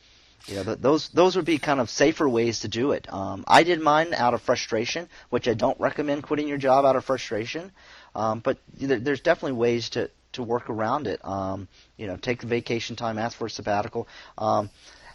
you know, th- those those would be kind of safer ways to do it. Um, I did mine out of frustration, which I don't recommend quitting your job out of frustration. Um, but th- there's definitely ways to to work around it. Um, you know, take the vacation time, ask for a sabbatical. Um,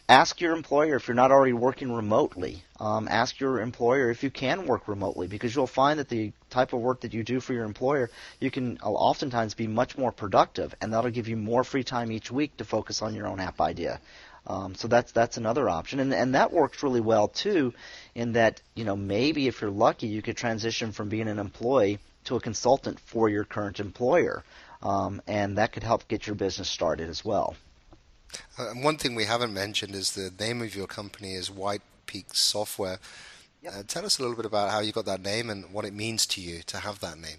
ask your employer if you're not already working remotely. Um, ask your employer if you can work remotely because you'll find that the type of work that you do for your employer, you can oftentimes be much more productive, and that'll give you more free time each week to focus on your own app idea. Um, so that's that's another option, and and that works really well too, in that you know maybe if you're lucky, you could transition from being an employee to a consultant for your current employer, um, and that could help get your business started as well. Uh, one thing we haven't mentioned is the name of your company is White Peak Software. Yep. Uh, tell us a little bit about how you got that name and what it means to you to have that name.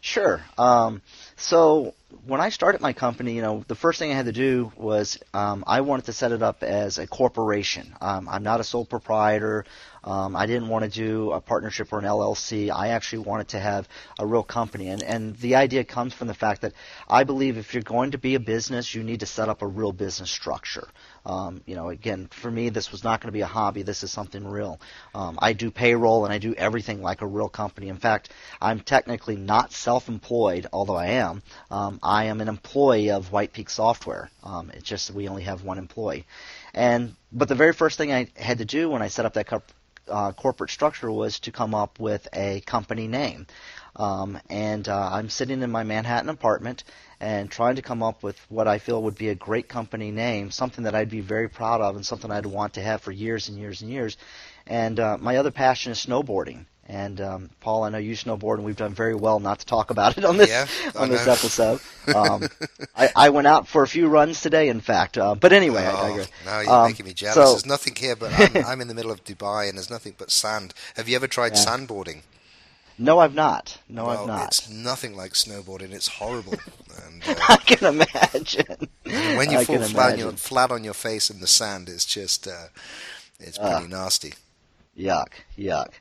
Sure. Um, so when I started my company, you know, the first thing I had to do was um, I wanted to set it up as a corporation. Um, I'm not a sole proprietor. Um, I didn't want to do a partnership or an LLC. I actually wanted to have a real company. And, and the idea comes from the fact that I believe if you're going to be a business, you need to set up a real business structure. Um, you know, again, for me, this was not going to be a hobby. This is something real. Um, I do payroll and I do everything like a real company. In fact, I'm technically not self-employed, although I am. Um, I am an employee of White Peak Software. Um, it's just we only have one employee. And but the very first thing I had to do when I set up that co- uh, corporate structure was to come up with a company name. Um, and uh, I'm sitting in my Manhattan apartment and trying to come up with what I feel would be a great company name, something that I'd be very proud of and something I'd want to have for years and years and years. And uh, my other passion is snowboarding. And um, Paul, I know you snowboard, and we've done very well not to talk about it on this yeah, [laughs] on this episode. [laughs] Um, I, I, went out for a few runs today, in fact. Uh, but anyway, oh, I digress. You're um, making me jealous. So, there's nothing here, but I'm, [laughs] I'm, in the middle of Dubai, and there's nothing but sand. Have you ever tried yeah. sandboarding? No, I've not. No, well, I've not. It's nothing like snowboarding. It's horrible. And, uh, I can imagine. when you I fall flat, your, flat, on your face in the sand, it's just uh, it's pretty nasty. Yuck, yuck.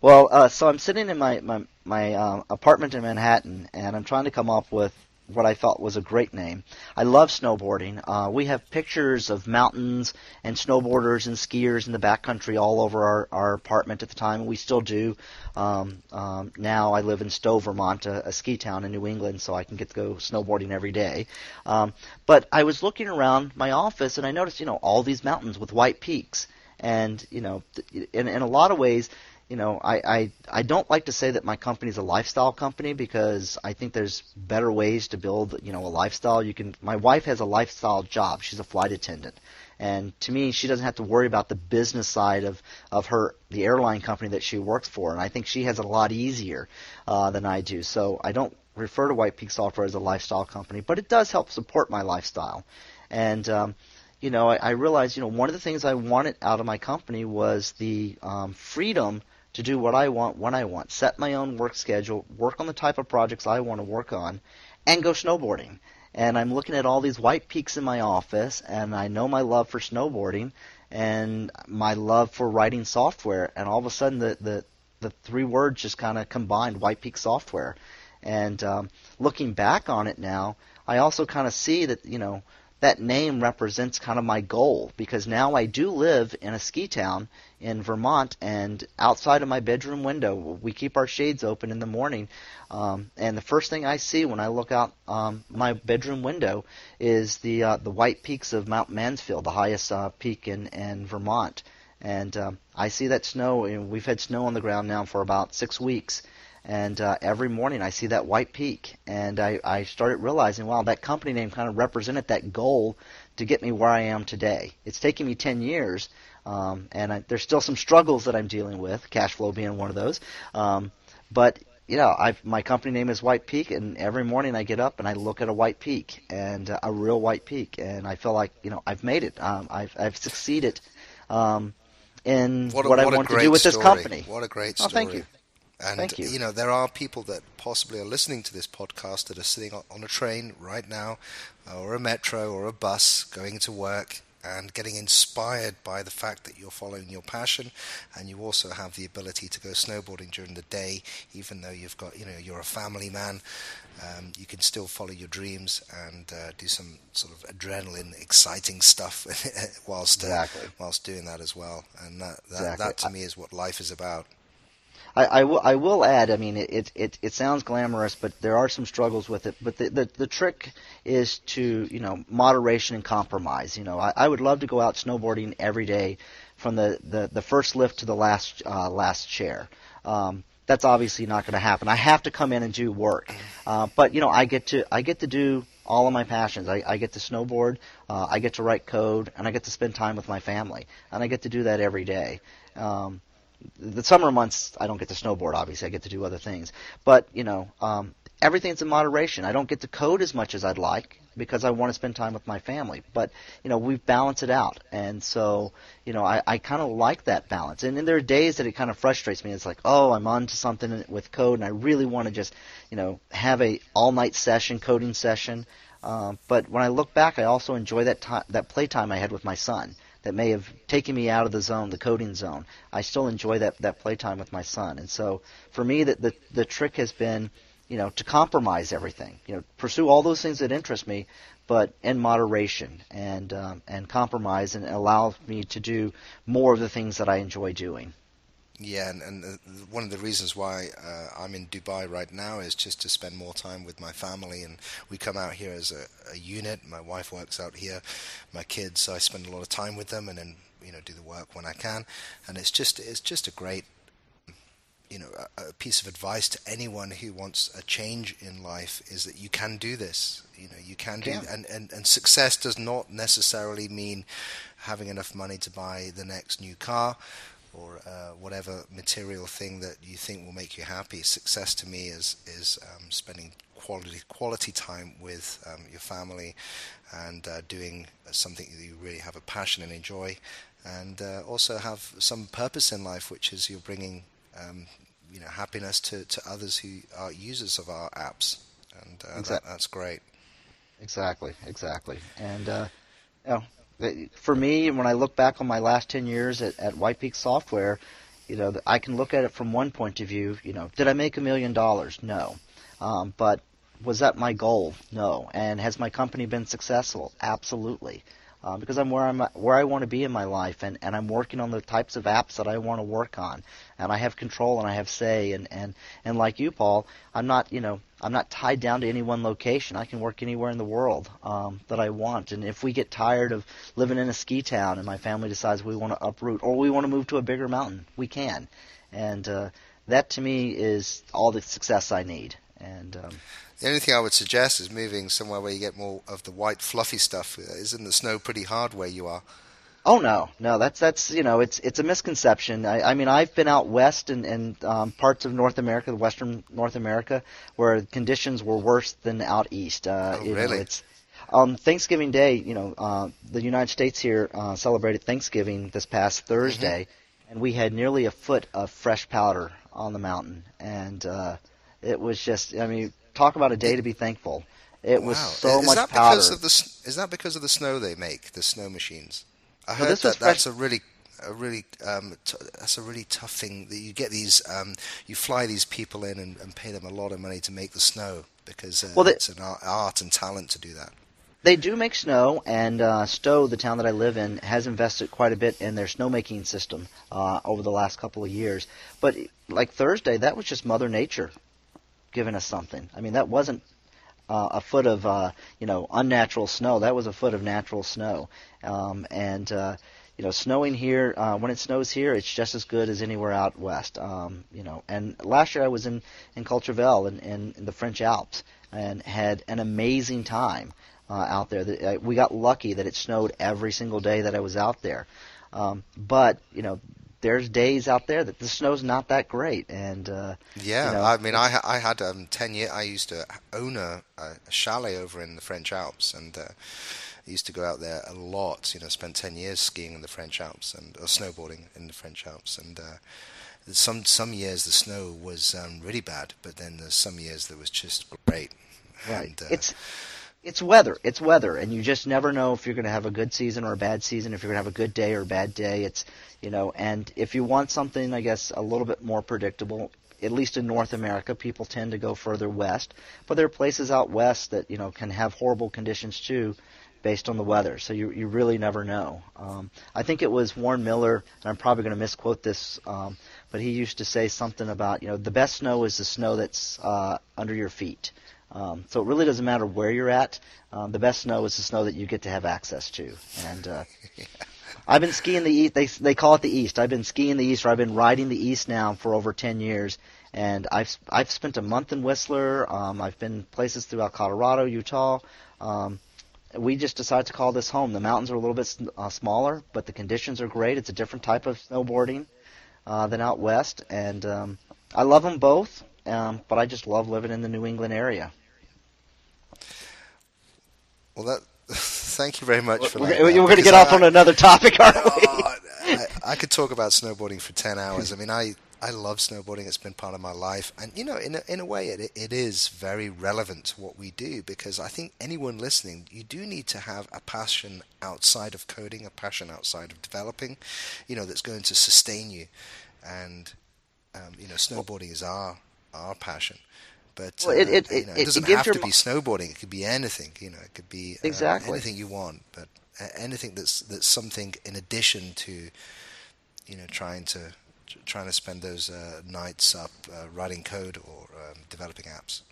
Well, uh, so I'm sitting in my my, my uh, apartment in Manhattan, and I'm trying to come up with what I thought was a great name. I love snowboarding. Uh, we have pictures of mountains and snowboarders and skiers in the backcountry all over our, our apartment at the time. We still do. Um, um, now I live in Stowe, Vermont, a, a, ski town in New England, so I can get to go snowboarding every day. Um, but I was looking around my office and I noticed, you know, all these mountains with white peaks. And, you know, in, in a lot of ways, you know, I, I I don't like to say that my company is a lifestyle company because I think there's better ways to build, you know, a lifestyle. You can. My wife has a lifestyle job. She's a flight attendant, and to me, she doesn't have to worry about the business side of of her the airline company that she works for. And I think she has it a lot easier uh, than I do. So I don't refer to White Peak Software as a lifestyle company, but it does help support my lifestyle. And um, you know, I, I realized, you know, one of the things I wanted out of my company was the um, freedom to do what I want when I want, set my own work schedule, work on the type of projects I want to work on, and go snowboarding. And I'm looking at all these white peaks in my office, and I know my love for snowboarding and my love for writing software, and all of a sudden the the, the three words just kind of combined, White Peak Software. And um, looking back on it now, I also kind of see that you know that name represents kind of my goal because now I do live in a ski town in Vermont, and outside of my bedroom window, we keep our shades open in the morning, um, and the first thing I see when I look out um, my bedroom window is the uh, the white peaks of Mount Mansfield, the highest uh, peak in in Vermont, and um, I see that snow. And we've had snow on the ground now for about six weeks and uh, every morning I see that white peak, and I, I started realizing, wow, that company name kind of represented that goal to get me where I am today. It's taken me 10 years, um, and I, there's still some struggles that I'm dealing with, cash flow being one of those. Um, but you know, I've, my company name is White Peak, and every morning I get up and I look at a white peak and uh, a real white peak, and I feel like you know I've made it. Um, I've I've succeeded um, in what, a, what, what I want to do with story. this company. What a great story! Oh, thank you. And you. you know, there are people that possibly are listening to this podcast that are sitting on a train right now, or a metro, or a bus, going to work, and getting inspired by the fact that you're following your passion, and you also have the ability to go snowboarding during the day, even though you've got, you know, you're a family man. Um, you can still follow your dreams and uh, do some sort of adrenaline, exciting stuff [laughs] whilst uh, exactly. whilst doing that as well. And that that, exactly. that to me is what life is about. I, I, will, will add. I mean, it, it it sounds glamorous, but there are some struggles with it. But the, the the trick is to you know moderation and compromise. You know, I, I would love to go out snowboarding every day, from the, the, the first lift to the last uh, last chair. Um, that's obviously not going to happen. I have to come in and do work, uh, but you know, I get to I get to do all of my passions. I, I get to snowboard, uh, I get to write code, and I get to spend time with my family, and I get to do that every day. Um, the summer months I don't get to snowboard. Obviously, I get to do other things. But you know, um, everything's in moderation. I don't get to code as much as I'd like. because I want to spend time with my family. But you know, we balance it out, and so you know, I, I kind of like that balance. And then there are days that it kind of frustrates me. It's like, oh, I'm on to something with code, and I really want to just you know have a all night session, coding session. Um, but when I look back, I also enjoy that time, that playtime I had with my son that may have taken me out of the zone, the coding zone. I still enjoy that that playtime with my son. And so for me, that the the trick has been, you know, to compromise everything. You know, pursue all those things that interest me, but in moderation and um, and compromise and allow me to do more of the things that I enjoy doing. Yeah, and, and uh, one of the reasons why uh, I'm in Dubai right now is just to spend more time with my family. And we come out here as a, a unit. My wife works out here. My kids, So I spend a lot of time with them, and then you know do the work when I can. And it's just it's just a great you know a, a, piece of advice to anyone who wants a change in life is that you can do this you know you can do yeah. and, and and success does not necessarily mean having enough money to buy the next new car or uh, whatever material thing that you think will make you happy. Success to me is is um, spending quality quality time with um, your family and uh, doing something that you really have a passion and enjoy, and uh, also have some purpose in life, which is you're bringing um, you know happiness to, to others who are users of our apps, and uh, exactly. that, that's great. Exactly, exactly, and uh, you know for me, when I look back on my last 10 years at, at White Peak Software, you know, I can look at it from one point of view. You know, did I make a million dollars? No. Um, but was that my goal? No. And has my company been successful? Absolutely uh, because I'm where I'm where I want to be in my life, and, and I'm working on the types of apps that I want to work on, and I have control and I have say, and, and, and like you, Paul, I'm not you know I'm not tied down to any one location. I can work anywhere in the world um, that I want, and if we get tired of living in a ski town and my family decides we want to uproot or we want to move to a bigger mountain, we can, and uh, that to me is all the success I need, and. Um, the only thing I would suggest is moving somewhere where you get more of the white fluffy stuff. Isn't the snow pretty hard where you are? Oh no, no, that's that's you know it's it's a misconception. I, I mean I've been out west and um, parts of North America, western North America, where conditions were worse than out east. Uh, oh, really? It's, on Thanksgiving Day, you know, uh, the United States here uh, celebrated Thanksgiving this past Thursday, mm-hmm. and we had nearly a foot of fresh powder on the mountain, and uh, it was just, I mean, talk about a day to be thankful. It wow. was so is much that powder. Because of the, is that because of the snow they make, the snow machines? I heard that that's a really a really um, t- that's a really tough thing that you get these um, you fly these people in and, and, pay them a lot of money to make the snow because uh, well, they, it's an art, art, and talent to do that. They do make snow, and uh, Stowe, the town that I live in, has invested quite a bit in their snowmaking system uh, over the last couple of years. But like Thursday, that was just Mother Nature giving us something. I mean, that wasn't uh, a foot of uh, you know unnatural snow. That was a foot of natural snow. Um, and uh, you know, snowing here uh, when it snows here, it's just as good as anywhere out west. Um, you know, and last year I was in in Courchevel in, in, in the French Alps and had an amazing time uh, out there. We got lucky that it snowed every single day that I was out there. Um, but you know, there's days out there that the snow's not that great, and uh, yeah, you know, I mean, I I had um, ten year. I used to own a, a chalet over in the French Alps, and uh, I used to go out there a lot. You know, spent ten years skiing in the French Alps and or snowboarding in the French Alps, and uh, some some years the snow was um, really bad, but then there's some years that was just great. Right. And, uh, it's it's weather. It's weather, and you just never know if you're going to have a good season or a bad season. If you're going to have a good day or a bad day, it's you know. And if you want something, I guess, a little bit more predictable, at least in North America, people tend to go further west. But there are places out west that you know can have horrible conditions too, based on the weather. So you you really never know. Um, I think it was Warren Miller, and I'm probably going to misquote this, um, but he used to say something about you know the best snow is the snow that's uh, under your feet. Um, so it really doesn't matter where you're at. Um, the best snow is the snow that you get to have access to. And uh, [laughs] I've been skiing the east. They they call it the east. I've been skiing the east, or I've been riding the east now for over ten years. And I've I've spent a month in Whistler. Um, I've been places throughout Colorado, Utah. Um, we just decided to call this home. The mountains are a little bit uh, smaller, but the conditions are great. It's a different type of snowboarding uh, than out west, and um, I love them both. Um, but I just love living in the New England area. Well, that. [laughs] Thank you very much for we're, that. We're, we're going to get off on another topic, aren't we? Oh, I, [laughs] I, could talk about snowboarding for ten hours. I mean, I I love snowboarding. It's been part of my life, and you know, in a, in a way, it it is very relevant to what we do because I think anyone listening, you do need to have a passion outside of coding, a passion outside of developing, you know, that's going to sustain you, and um, you know, snowboarding is our our passion. But well, it, it, uh, you know, it, it, doesn't have to be snowboarding. It could be anything. You know, it could be uh, exactly anything you want. But anything that's that's something in addition to, you know, trying to trying to spend those uh, nights up uh, writing code or um, developing apps.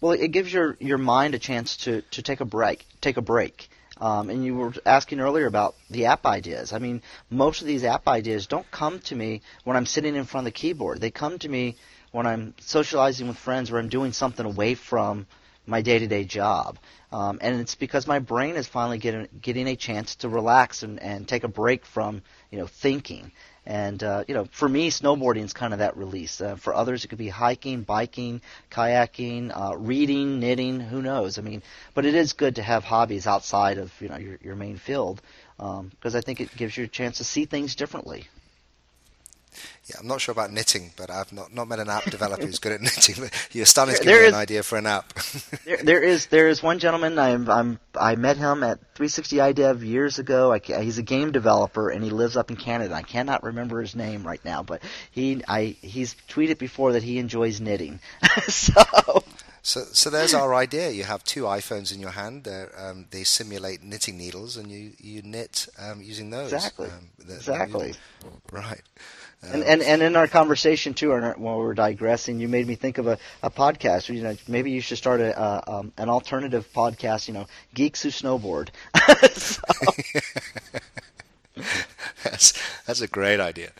Well, it gives your your mind a chance to to take a break, take a break. Um, and you were asking earlier about the app ideas. I mean, most of these app ideas don't come to me when I'm sitting in front of the keyboard. They come to me when I'm socializing with friends or I'm doing something away from my day-to-day job. Um, and it's because my brain is finally getting getting a chance to relax and, and take a break from you know thinking. And uh, you know, for me, snowboarding is kind of that release. Uh, for others, it could be hiking, biking, kayaking, uh, reading, knitting. Who knows? I mean, but it is good to have hobbies outside of you know your your main field because um, I think it gives you a chance to see things differently. Yeah, I'm not sure about knitting, but I've not, not met an app developer who's good at [laughs] knitting. You're starting to give me an idea for an app. [laughs] there, there is there is one gentleman I'm, I'm I met him at 360 iDev years ago. I, he's a game developer and he lives up in Canada. I cannot remember his name right now, but he I he's tweeted before that he enjoys knitting. [laughs] so. So, so there's our idea. You have two iPhones in your hand. Um, they simulate knitting needles, and you, you knit um, using those. Exactly. Um, the, exactly. The, right. And, and and in our conversation too, while we are digressing, you made me think of a, a podcast. You know, maybe you should start a uh, um, an alternative podcast. You know, geeks who snowboard. [laughs] [laughs] that's that's a great idea.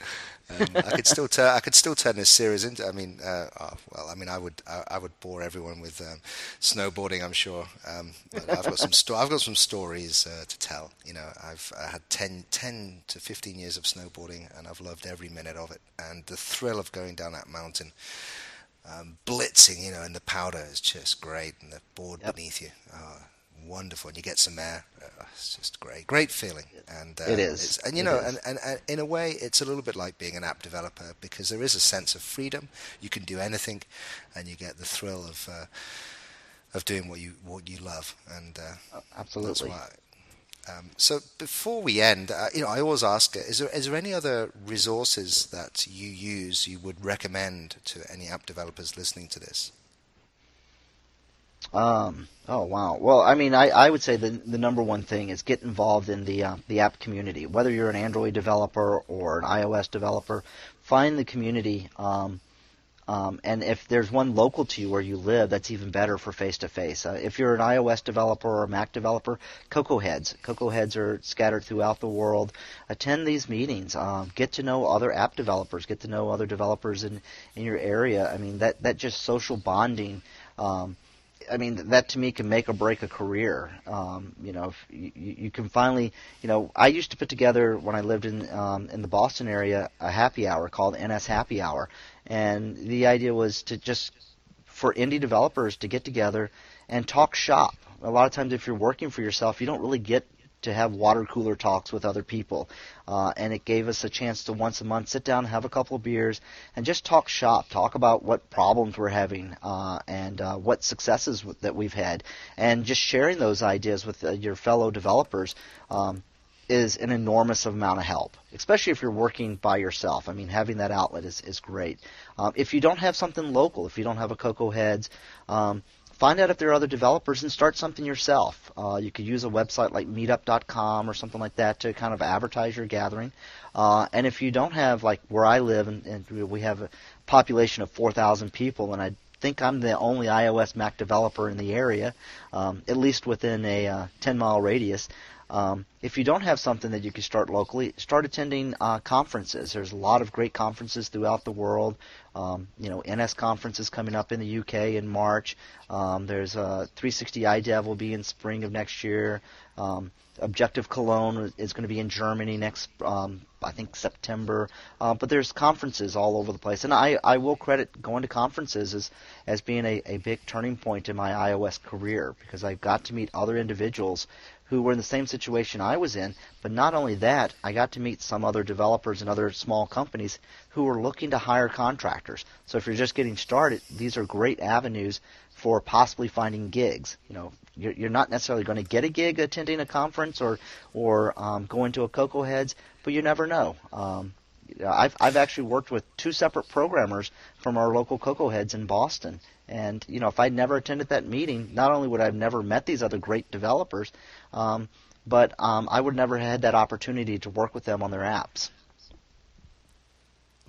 Um, I could still turn I could still turn this series into. I mean, uh, oh, well, I mean, I would I, I would bore everyone with um, snowboarding. I'm sure. Um, I've got some sto- I've got some stories uh, to tell. You know, I've I had 10, 10 to fifteen years of snowboarding, and I've loved every minute of it. And the thrill of going down that mountain. Um, blitzing, you know, and the powder is just great, and the board yep. beneath you. Oh, wonderful, and you get some air. Uh, it's just great, great feeling. And uh, it is, and you know, and, and, and, in a way, it's a little bit like being an app developer because there is a sense of freedom. You can do anything, and you get the thrill of uh, of doing what you what you love. And uh, absolutely. Why, um, so before we end, uh, you know, I always ask: Is there is there any other resources that you use you would recommend to any app developers listening to this? Um, oh wow. Well, I mean, I, I would say the the number one thing is get involved in the uh, the app community. Whether you're an Android developer or an iOS developer, find the community. Um, um, and if there's one local to you where you live, that's even better for face to face. If you're an iOS developer or a Mac developer, Cocoa Heads. Cocoa Heads are scattered throughout the world. Attend these meetings. Um, get to know other app developers. Get to know other developers in, in your area. I mean, that, that just social bonding. Um, I mean, that to me can make or break a career. Um, you know, you, you, can finally, you know, I used to put together when I lived in um, in the Boston area a happy hour called NS Happy Hour, and the idea was to just for indie developers to get together and talk shop. A lot of times, if you're working for yourself, you don't really get to have water cooler talks with other people. Uh, and it gave us a chance to once a month sit down, have a couple of beers, and just talk shop, talk about what problems we're having uh, and uh, what successes that we've had, and just sharing those ideas with uh, your fellow developers. Um, is an enormous amount of help, especially if you're working by yourself. I mean, having that outlet is, is great. Um, if you don't have something local, if you don't have a Cocoa Heads, um, find out if there are other developers and start something yourself. Uh, you could use a website like meetup.com or something like that to kind of advertise your gathering. Uh, and if you don't have, like where I live, and, and we have a population of 4,000 people, and I think I'm the only iOS Mac developer in the area, um, at least within a uh, 10 mile radius. Um, if you don't have something that you can start locally, start attending uh, conferences. There's a lot of great conferences throughout the world. Um, you know, NS conferences coming up in the UK in March. Um, there's a 360 iDev will be in spring of next year. Um, Objective Cologne is going to be in Germany next um, I think September. Uh, but there's conferences all over the place, and I, I will credit going to conferences as as being a, a big turning point in my iOS career because I've got to meet other individuals who were in the same situation I was in. But not only that, I got to meet some other developers and other small companies who were looking to hire contractors. So if you're just getting started, these are great avenues for possibly finding gigs. You know, you're, you're not necessarily going to get a gig attending a conference or or um, going to a Cocoa Heads, but you never know. Um, I've I've actually worked with two separate programmers from our local Cocoa Heads in Boston, and you know if I'd never attended that meeting, not only would I have never met these other great developers, um, but um, I would never have had that opportunity to work with them on their apps.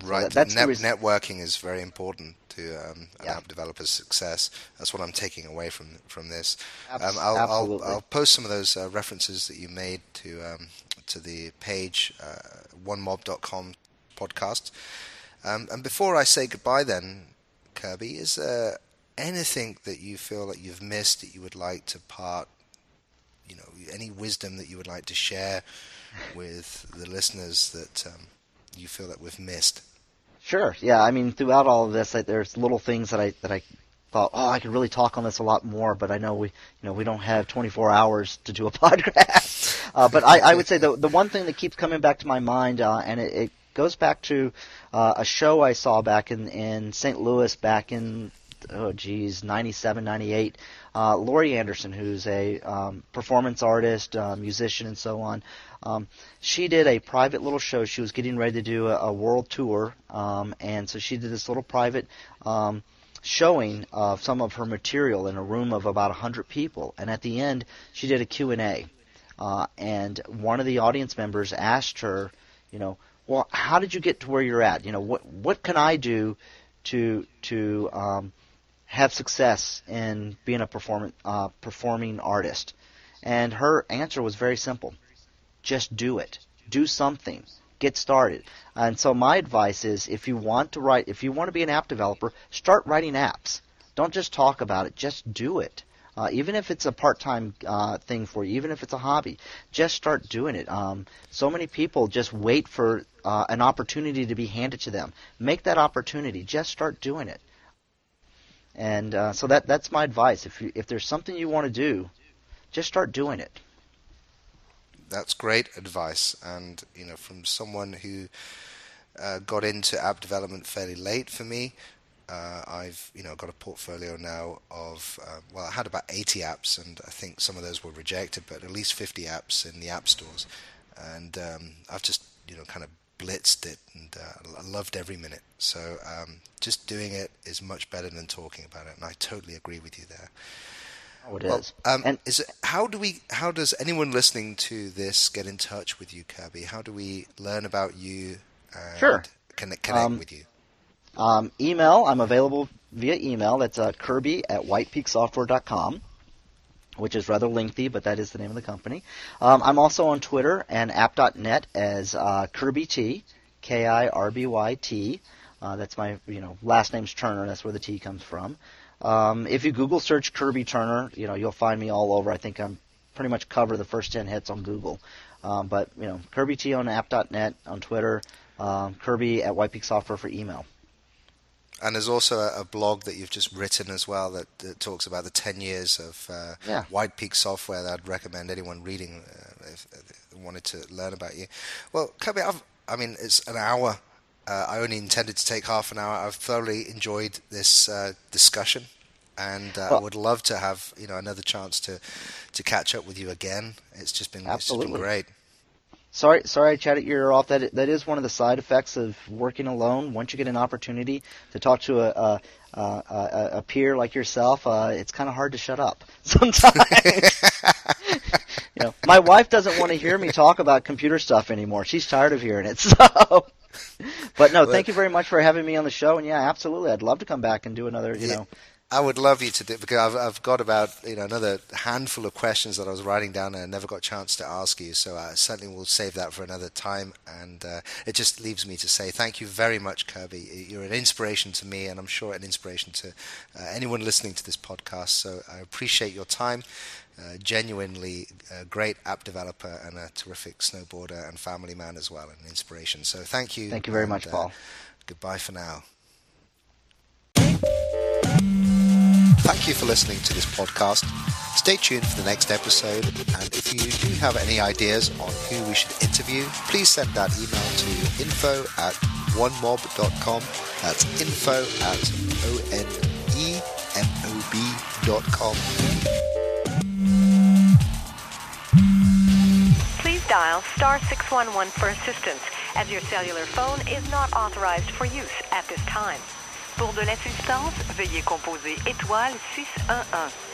Right. So that, that's Net- networking is very important to um, an yeah. app developer's success. That's what I'm taking away from from this. Um, I'll, I'll, I'll, post some of those uh, references that you made to um, to the page uh, onemob.com podcast. Um, and before I say goodbye, then Kirby, is there anything that you feel that you've missed that you would like to part? You know, any wisdom that you would like to share with the listeners that um, you feel that we've missed? Sure. Yeah. I mean, throughout all of this, like, there's little things that I that I thought, oh, I could really talk on this a lot more, but I know we, you know, we don't have 24 hours to do a [laughs] podcast. uh, but I, I would say the the one thing that keeps coming back to my mind, uh, and it, it goes back to uh, a show I saw back in in St. Louis back in oh geez 97 98 uh, Laurie Anderson who's a um, performance artist uh, musician and so on. Um, she did a private little show. She was getting ready to do a, a world tour um, and so she did this little private um, showing of some of her material in a room of about 100 people. And at the end she did a Q&A uh, and one of the audience members asked her you know well, how did you get to where you're at? You know, what what can I do to to um, have success in being a uh, performing artist? And her answer was very simple: just do it. Do something. Get started. And so my advice is, if you want to write, if you want to be an app developer, start writing apps. Don't just talk about it. Just do it. Uh, even if it's a part-time uh, thing for you, even if it's a hobby, just start doing it. Um, so many people just wait for uh, an opportunity to be handed to them. Make that opportunity. Just start doing it. And uh, so that that's my advice. If you, if there's something you want to do, just start doing it. That's great advice, and you know, from someone who uh, got into app development fairly late for me, uh, I've you know got a portfolio now of uh, well I had about 80 apps and I think some of those were rejected but at least 50 apps in the app stores and um, I've just you know kind of blitzed it and uh, loved every minute so um, just doing it is much better than talking about it and I totally agree with you there. Oh, it well, is. Um, and is it, how do we? How does anyone listening to this get in touch with you, Kirby? How do we learn about you? And sure. Connect, connect um, with you. Um, email, I'm available via email. That's uh, Kirby at whitepeaksoftware.com, which is rather lengthy, but that is the name of the company. Um, I'm also on Twitter and app.net as uh, Kirby T, K I R B Y T. Uh, that's my you know last name's Turner. That's where the T comes from. Um, if you Google search Kirby Turner, you know you'll find me all over. I think I'm pretty much cover the first ten hits on Google. Um, but you know Kirby T on app.net on Twitter, um, Kirby at White Peak Software for email. And there's also a, a, blog that you've just written as well that, that talks about the 10 years of uh, yeah. White Peak software that I'd recommend anyone reading uh, if, if, they wanted to learn about you. Well, Kirby, I've, I mean, it's an hour. Uh, I only intended to take half an hour. I've thoroughly enjoyed this uh, discussion, and uh, well, I would love to have you know another chance to to catch up with you again. It's just been, it's just been great. Sorry, sorry, I chatted your ear off. That that is one of the side effects of working alone. Once you get an opportunity to talk to a a, a, a peer like yourself, uh, it's kind of hard to shut up [laughs] sometimes. you know, my wife doesn't want to hear me talk about computer stuff anymore. She's tired of hearing it. [laughs] So, but no, thank you very much for having me on the show. And yeah, absolutely, I'd love to come back and do another. You know. I would love you to do because I've, I've got about you know another handful of questions that I was writing down and I never got a chance to ask you. So I certainly will save that for another time. And uh, it just leaves me to say thank you very much, Kirby. You're an inspiration to me, and I'm sure an inspiration to uh, anyone listening to this podcast. So I appreciate your time. Uh, genuinely a great app developer and a terrific snowboarder and family man as well, and an inspiration. So thank you. Thank you very and, much, Paul. goodbye for now. Thank you for listening to this podcast. Stay tuned for the next episode, and if you do have any ideas on who we should interview, please send that email to info at onemob.com. That's info at o-n-e-m-o-b.com. Please dial star 611 for assistance, as your cellular phone is not authorized for use at this time. Pour de l'assistance, veuillez composer étoile 611.